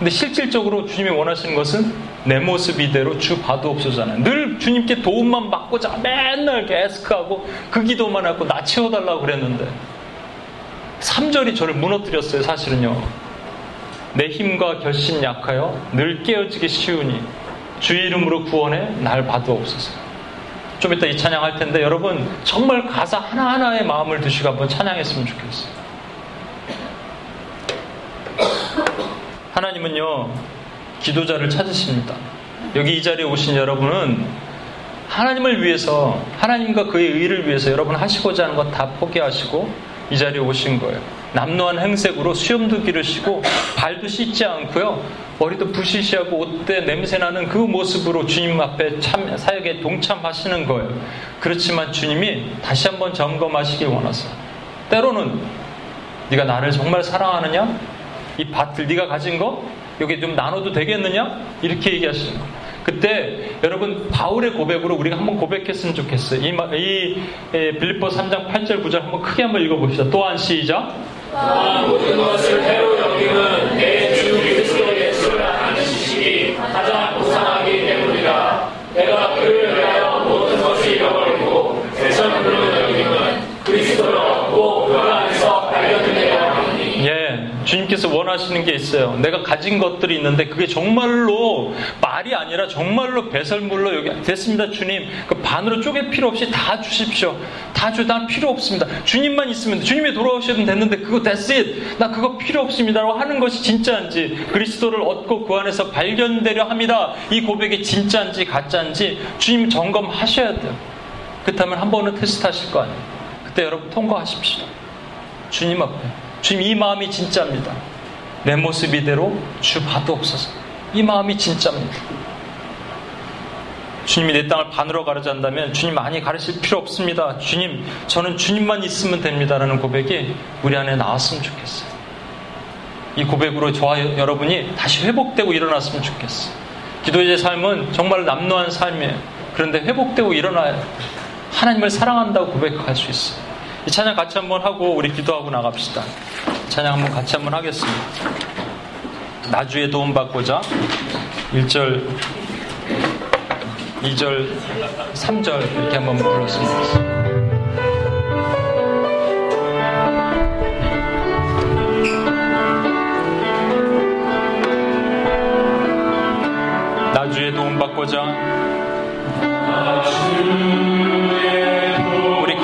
근데 실질적으로 주님이 원하시는 것은 내 모습 이대로 주 봐도 없어잖아요. 늘 주님께 도움만 받고자 맨날 게스크하고 그 기도만 하고 나 채워달라고 그랬는데 3절이 저를 무너뜨렸어요, 사실은요. 내 힘과 결심 약하여 늘 깨어지기 쉬우니 주 이름으로 구원해 날 봐도없어서. 좀 이따 이 찬양 할 텐데 여러분 정말 가사 하나하나에 마음을 두시고 한번 찬양했으면 좋겠어요. 하나님은요, 기도자를 찾으십니다. 여기 이 자리에 오신 여러분은 하나님을 위해서, 하나님과 그의 의를 위해서 여러분 하시고자 하는 것 다 포기하시고 이 자리에 오신 거예요. 남노한 행색으로 수염도 기르시고 발도 씻지 않고요. 머리도 부시시하고 옷대 냄새나는 그 모습으로 주님 앞에 참, 사역에 동참하시는 거예요. 그렇지만 주님이 다시 한번 점검하시길 원하세요. 때로는 네가 나를 정말 사랑하느냐? 이 밭을 네가 가진 거 여기 좀 나눠도 되겠느냐? 이렇게 얘기하시는 거예요. 그때 여러분 바울의 고백으로 우리가 한번 고백했으면 좋겠어요. 이, 이 빌립보 3장 8절 9절 한번 크게 한번 읽어봅시다. 또한 시작. 모든 것을 해로 여기는 주님께서 원하시는 게 있어요. 내가 가진 것들이 있는데 그게 정말로 말이 아니라 정말로 배설물로 여기 됐습니다, 주님. 그 반으로 쪼개 필요 없이 다 주십시오. 다 주, 난 필요 없습니다. 주님만 있으면 주님이 돌아오셔도 됐는데 그거 됐 it. 나 그거 필요 없습니다 라고 하는 것이 진짜인지 그리스도를 얻고 그 안에서 발견되려 합니다. 이 고백이 진짜인지 가짜인지 주님 점검하셔야 돼요. 그렇다면 한 번은 테스트 하실 거 아니에요. 그때 여러분 통과하십시오. 주님 앞에. 주님 이 마음이 진짜입니다. 내 모습 이대로 주 봐도 없어서. 이 마음이 진짜입니다. 주님이 내 땅을 반으로 가르잔다면 주님 많이 가르칠 필요 없습니다. 주님, 저는 주님만 있으면 됩니다라는 고백이 우리 안에 나왔으면 좋겠어요. 이 고백으로 저와 여러분이 다시 회복되고 일어났으면 좋겠어요. 기도의 삶은 정말 남노한 삶이에요. 그런데 회복되고 일어나야 하나님을 사랑한다고 고백할 수 있어요. 이 찬양 같이 한번 하고 우리 기도하고 나갑시다. 찬양 한번 같이 한번 하겠습니다. 나주에 도움받고자 1절 2절, 3절 이렇게 한번 불렀으면 좋겠습니다. 나주의 도움받고자 우리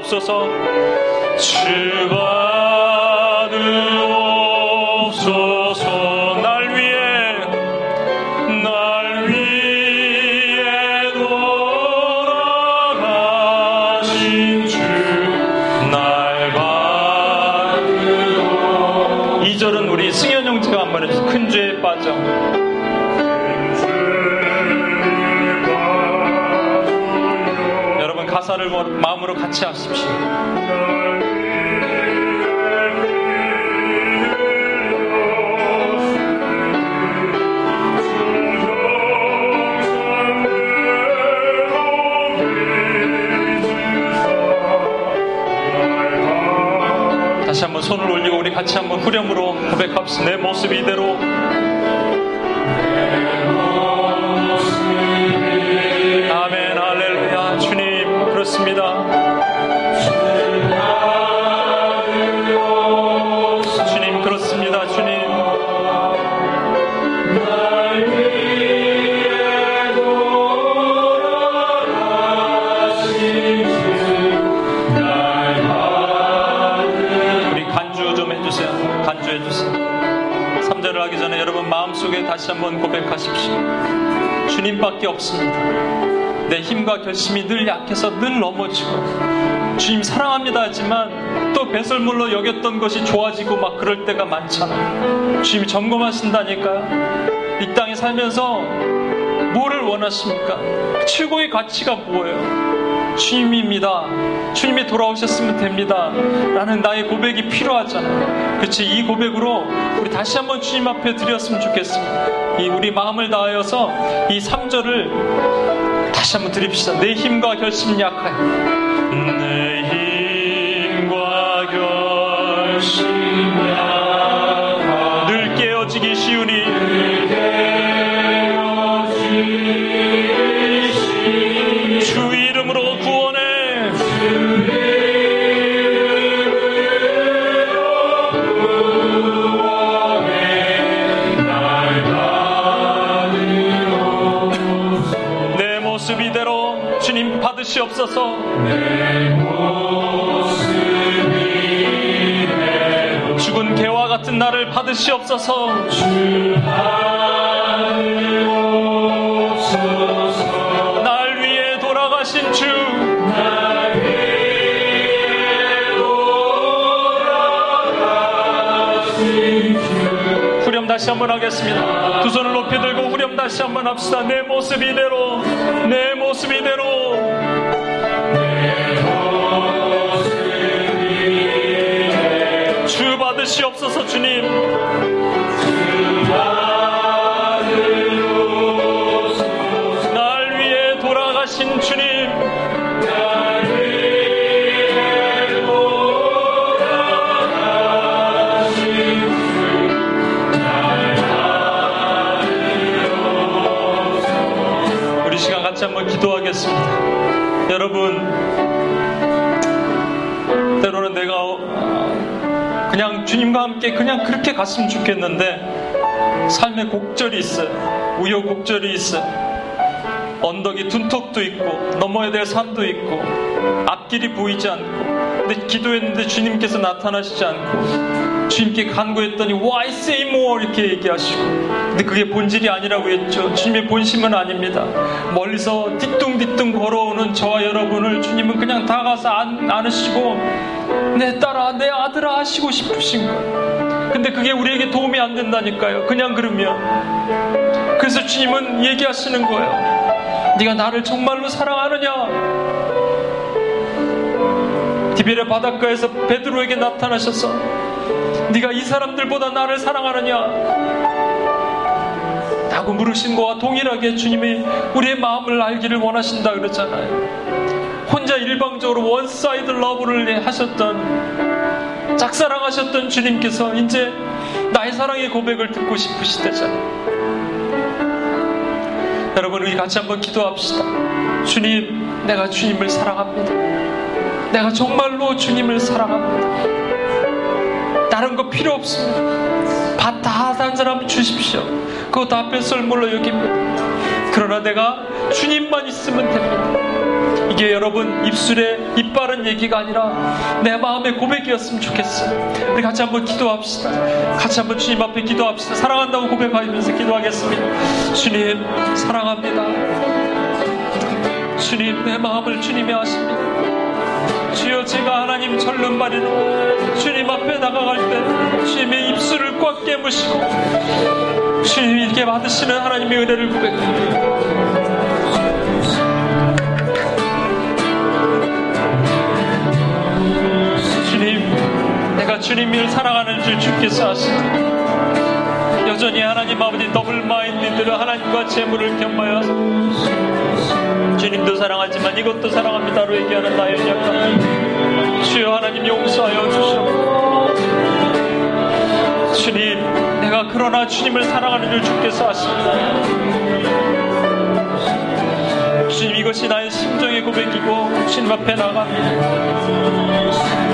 없어서 주봐도 같이 하십시오. 다시 한번 손을 올리고 우리 같이 한번 후렴으로 고백합시다. 내 모습 이대로 고백하십시오 주님밖에 없습니다 내 힘과 결심이 늘 약해서 늘 넘어지고 주님 사랑합니다 하지만 또 배설물로 여겼던 것이 좋아지고 막 그럴 때가 많잖아요. 주님이 점검하신다니까요. 이 땅에 살면서 뭐를 원하십니까? 최고의 가치가 뭐예요? 주님입니다. 주님이 돌아오셨으면 됩니다. 라는 나의 고백이 필요하잖아요. 그렇지. 이 고백으로 다시 한번 주님 앞에 드렸으면 좋겠습니다. 이 우리 마음을 다하여서 이 3절을 다시 한번 드립시다. 내 힘과 결심 약하여. 내 힘과 결심 받으시옵소서. 죽은 개와 같은 나를 받으시옵소서. 날 위해 돌아가신 주. 후렴 다시 한번 하겠습니다. 두 손을 높이 들고 후렴 다시 한번 합시다. 내 모습 이대로, 내 모습 이대로. 받으시옵소서 주님. 기도하겠습니다. 여러분, 주님과 함께 그냥 그렇게 갔으면 좋겠는데 삶의 곡절이 있어요. 우여곡절이 있어요. 언덕이 둔턱도 있고 넘어야 될 산도 있고 앞길이 보이지 않고 근데 기도했는데 주님께서 나타나시지 않고 주님께 간구했더니 Why say more 이렇게 얘기하시고 근데 그게 본질이 아니라고 했죠 주님의 본심은 아닙니다 멀리서 뒤뚱뒤뚱 걸어오는 저와 여러분을 주님은 그냥 다가서 안, 안으시고 내 딸 아 내 아들아 하시고 싶으신 거예요. 근데 그게 우리에게 도움이 안 된다니까요. 그냥 그러면. 그래서 주님은 얘기하시는 거예요. 네가 나를 정말로 사랑하느냐? 디베레 바닷가에서 베드로에게 나타나셔서 네가 이 사람들보다 나를 사랑하느냐? 라고 물으신 거와 동일하게 주님이 우리의 마음을 알기를 원하신다 그랬잖아요 혼자 일방적으로 one side love를 하셨던 짝사랑하셨던 주님께서 이제 나의 사랑의 고백을 듣고 싶으시대잖아요 여러분 우리 같이 한번 기도합시다 주님 내가 주님을 사랑합니다 내가 정말로 주님을 사랑합니다 다른 거 필요 없습니다. 밭다 한 사람 주십시오. 그거 다 뱃설물로 여깁니다. 그러나 내가 주님만 있으면 됩니다. 이게 여러분 입술에 이빠른 얘기가 아니라 내 마음의 고백이었으면 좋겠어요. 우리 같이 한번 기도합시다. 같이 한번 주님 앞에 기도합시다. 사랑한다고 고백하면서 기도하겠습니다. 주님 사랑합니다. 주님 내 마음을 주님이 아십니다. 주여 제가 하나님 절름발이로 주님 앞에 나가갈 때 주님의 입술을 꽉 깨무시고 주님이 이렇게 받으시는 하나님의 은혜를 고백합니다. 주님을 사랑하는 줄 주께서 아시니 여전히 하나님 아버지 더블 마인드들을 하나님과 재물을 겸하여서 주님도 사랑하지만 이것도 사랑합니다로 얘기하는 나의 약함 주여 하나님 용서하여 주시옵소서. 주님 내가 그러나 주님을 사랑하는 줄 주께서 아십니다. 주님 이것이 나의 심정의 고백이고 주님 앞에 나갑니다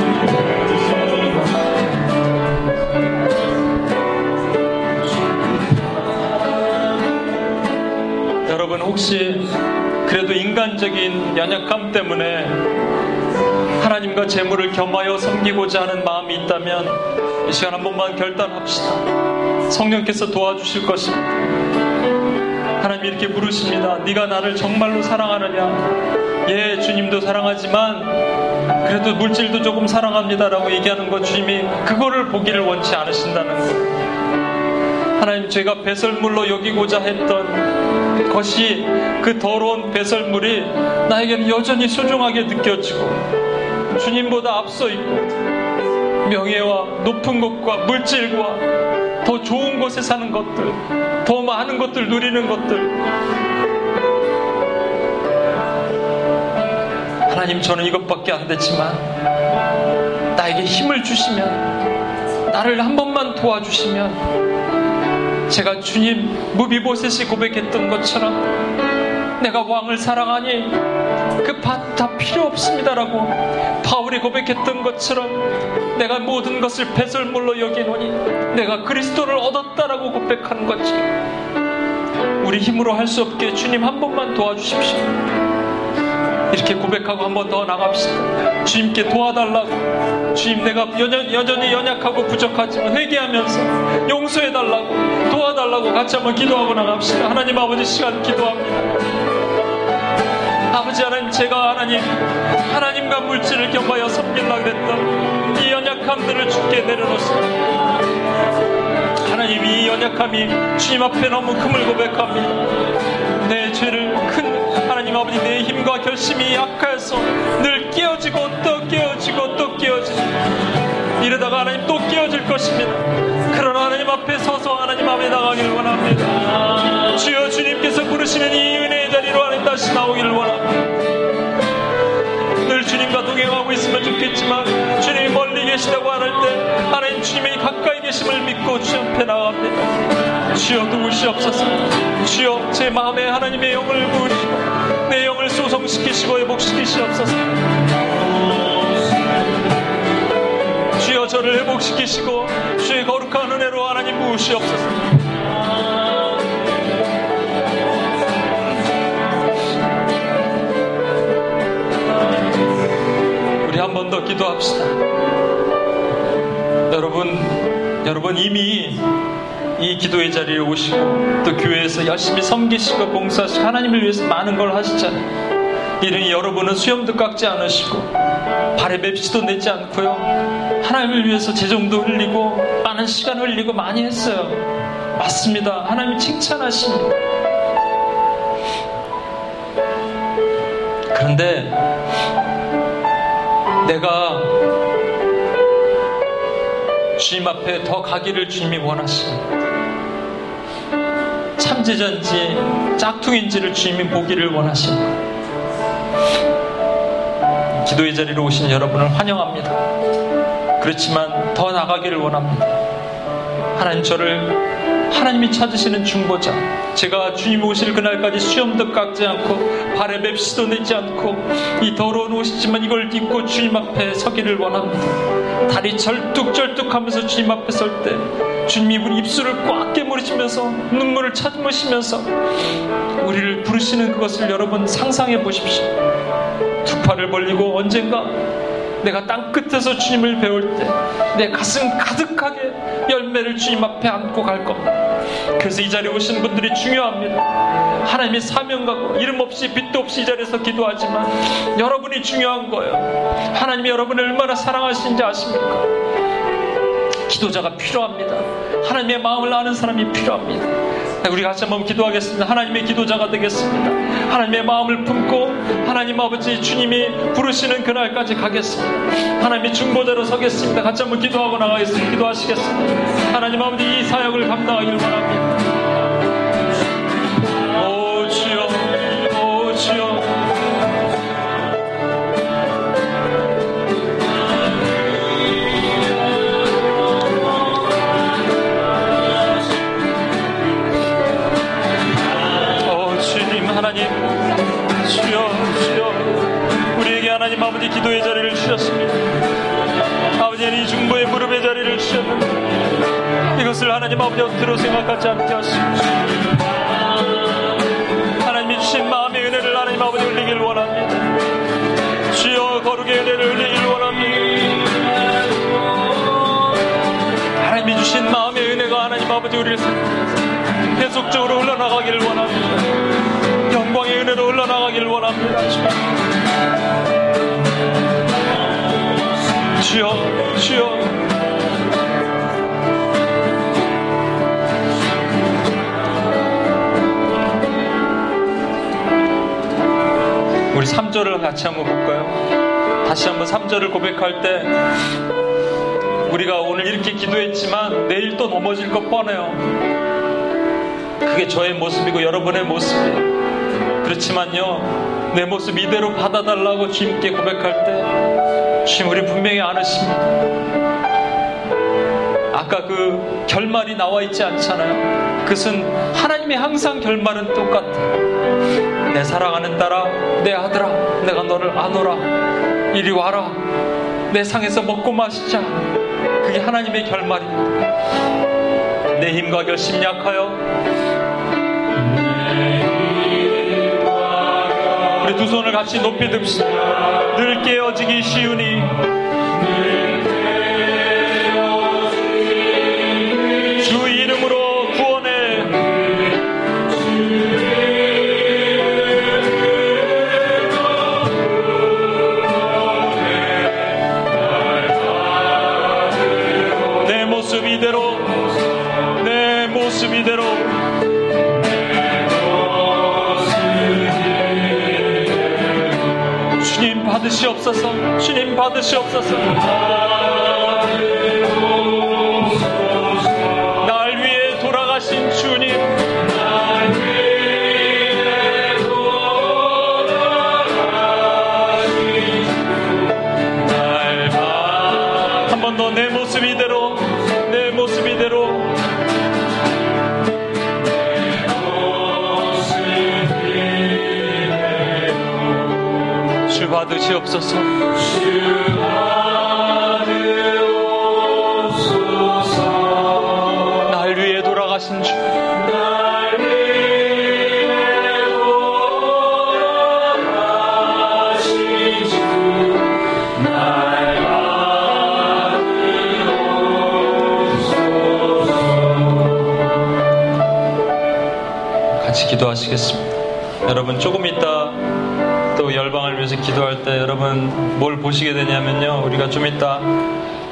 혹시 그래도 인간적인 연약함 때문에 하나님과 재물을 겸하여 섬기고자 하는 마음이 있다면 이 시간 한 번만 결단합시다. 성령께서 도와주실 것입니다. 하나님 이렇게 물으십니다. 네가 나를 정말로 사랑하느냐? 예, 주님도 사랑하지만 그래도 물질도 조금 사랑합니다라고 얘기하는 것 주님이 그거를 보기를 원치 않으신다는 것. 하나님 제가 배설물로 여기고자 했던 것이 그 더러운 배설물이 나에게는 여전히 소중하게 느껴지고 주님보다 앞서 있고 명예와 높은 것과 물질과 더 좋은 곳에 사는 것들, 더 많은 것들 누리는 것들. 하나님, 저는 이것밖에 안 되지만, 나에게 힘을 주시면, 나를 한 번만 도와주시면, 제가 주님 무비보셋이 고백했던 것처럼, 내가 왕을 사랑하니 그 밭 다 필요 없습니다라고 바울이 고백했던 것처럼 내가 모든 것을 배설물로 여기노니 내가 그리스도를 얻었다라고 고백하는 거지. 우리 힘으로 할 수 없게 주님 한 번만 도와주십시오. 이렇게 고백하고 한 번 더 나갑시다. 주님께 도와달라고. 주님 내가 여전, 여전히 연약하고 부족하지만 회개하면서 용서해달라고 도와달라고 같이 한번 기도하고 나갑시다. 하나님 아버지 시간 기도합니다. 아버지 하나님 제가 하나님 하나님과 물질을 겸하여 섬길라 그랬던 이 연약함들을 주께 내려놓습니다 하나님 이 연약함이 주님 앞에 너무 금을 고백합니다 내 죄를 큰 하나님 아버지 내 힘과 결심이 약해서 늘 깨어지고 또 깨어지고 또 깨어지고 이러다가 하나님 또 깨어질 것입니다. 그러나 하나님 앞에 서서 하나님 앞에 나가길 원합니다. 주여 주님께서 부르시는 이 은혜의 자리로 하나님 다시 나오기를 원합니다. 늘 주님과 동행하고 있으면 좋겠지만 계시다고 안 할 때 하나님 주님이 가까이 계심을 믿고 주 앞에 나갑니다. 주여 누구시옵소서? 주여 제 마음에 하나님의 영을 부으시고 내 영을 소성시키시고 회복시키시옵소서. 주여 저를 회복시키시고 주의 거룩한 은혜로 하나님 부으시옵소서. 우리 한번더 기도합시다. 여러분, 여러분 이미 이 기도의 자리에 오시고 또 교회에서 열심히 섬기시고 봉사하시고 하나님을 위해서 많은 걸 하시잖아요. 이러니 여러분은 수염도 깎지 않으시고 발에 맵시도 내지 않고요. 하나님을 위해서 재정도 흘리고 많은 시간 흘리고 많이 했어요. 맞습니다. 하나님 칭찬하십니다. 그런데 내가 주님 앞에 더 가기를 주님이 원하십니다. 참제자인지 짝퉁인지를 주님이 보기를 원하십니다. 기도의 자리로 오신 여러분을 환영합니다. 그렇지만 더 나가기를 원합니다. 하나님 저를 하나님이 찾으시는 중보자 제가 주님 오실 그날까지 수염도 깎지 않고 발에 맵시도 내지 않고 이 더러운 옷이지만 이걸 입고 주님 앞에 서기를 원합니다. 다리 절뚝절뚝하면서 주님 앞에 설 때 주님이 우리 입술을 꽉 깨물으시면서 눈물을 찾으시면서 우리를 부르시는 그것을 여러분 상상해 보십시오. 두 팔을 벌리고 언젠가 내가 땅 끝에서 주님을 배울 때 내 가슴 가득하게 열매를 주님 앞에 안고 갈 겁니다. 그래서 이 자리에 오신 분들이 중요합니다. 하나님의 사명가고 이름 없이 빛도 없이 이 자리에서 기도하지만 여러분이 중요한 거예요. 하나님이 여러분을 얼마나 사랑하시는지 아십니까? 기도자가 필요합니다. 하나님의 마음을 아는 사람이 필요합니다. 우리 같이 한번 기도하겠습니다. 하나님의 기도자가 되겠습니다. 하나님의 마음을 품고 하나님 아버지 주님이 부르시는 그날까지 가겠습니다. 하나님의 중보자로 서겠습니다. 같이 한번 기도하고 나가겠습니다. 기도하시겠습니다. 하나님 아버지 이 사역을 감당하기를 원합니다. 아버지 기도의 자리를 주셨습니다 아버지는 이 중보의 무릎의 자리를 주셨는데 이것을 하나님 아버지 헛으로 생각하지 않게 하시고 하나님이 주신 마음의 은혜를 하나님 아버지 흘리길 원합니다 주여 거룩의 은혜를 흘리길 원합니다 하나님이 주신 마음의 은혜가 하나님 아버지 우리를 계속적으로 흘러나가기를 원합니다. 영광의 은혜로 흘러나가기를 원합니다. 주여, 주여. 우리 3절을 같이 한번 볼까요? 다시 한번 3절을 고백할 때 우리가 오늘 이렇게 기도했지만 내일 또 넘어질 것 뻔해요. 그게 저의 모습이고 여러분의 모습이에요. 그렇지만요, 내 모습 이대로 받아달라고 주님께 고백할 때 주님 우리 분명히 안으십니다. 아까 그 결말이 나와 있지 않잖아요. 그것은 하나님의 항상 결말은 똑같아. 내 사랑하는 딸아, 내 아들아, 내가 너를 안오라. 이리 와라. 내 상에서 먹고 마시자. 그게 하나님의 결말입니다. 내 힘과 결심 약하여 두 손을 같이 높이 듭시다. 늘 깨어지기 쉬우니 받으시옵소서. 주님 받으시옵소서 주 받으시옵소서 날 위해 돌아가신 주 기도하시겠습니다. 여러분 조금 여러분 뭘 보시게 되냐면요. 우리가 좀 있다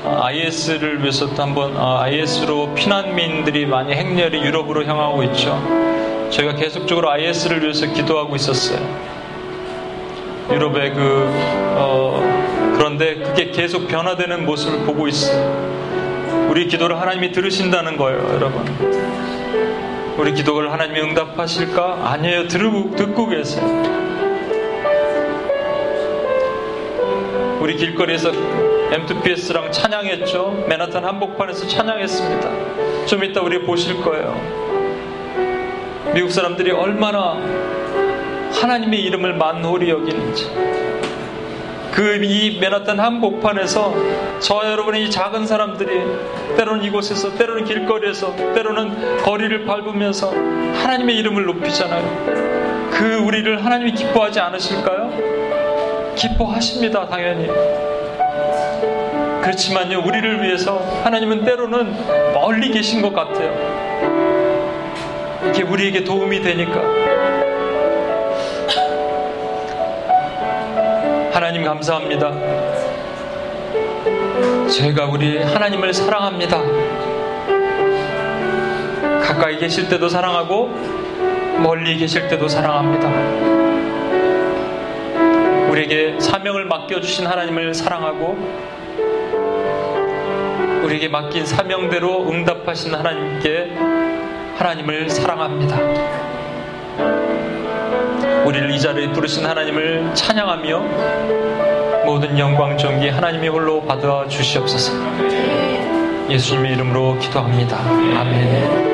IS를 위해서 또 한번 IS로 피난민들이 많이 행렬이 유럽으로 향하고 있죠. 저희가 계속적으로 IS를 위해서 기도하고 있었어요. 유럽의 그 어, 그런데 그게 계속 변화되는 모습을 보고 있어요. 우리 기도를 하나님이 들으신다는 거예요, 여러분. 우리 기도를 하나님이 응답하실까? 아니에요. 들고, 듣고 계세요. 우리 길거리에서 M2PS랑 찬양했죠. 맨하탄 한복판에서 찬양했습니다. 좀 이따 우리 보실 거예요. 미국 사람들이 얼마나 하나님의 이름을 만홀히 여기는지. 그 이 맨하탄 한복판에서 저와 여러분의 이 작은 사람들이 때로는 이곳에서 때로는 길거리에서 때로는 거리를 밟으면서 하나님의 이름을 높이잖아요. 그 우리를 하나님이 기뻐하지 않으실까요? 기뻐하십니다, 당연히. 그렇지만요, 우리를 위해서 하나님은 때로는 멀리 계신 것 같아요. 이게 우리에게 도움이 되니까. 하나님 감사합니다. 제가 우리 하나님을 사랑합니다. 가까이 계실 때도 사랑하고 멀리 계실 때도 사랑합니다. 우리에게 사명을 맡겨주신 하나님을 사랑하고 우리에게 맡긴 사명대로 응답하신 하나님께 하나님을 사랑합니다. 우리를 이 자리에 부르신 하나님을 찬양하며 모든 영광 존귀 하나님이 홀로 받아 주시옵소서. 예수님의 이름으로 기도합니다. 아멘.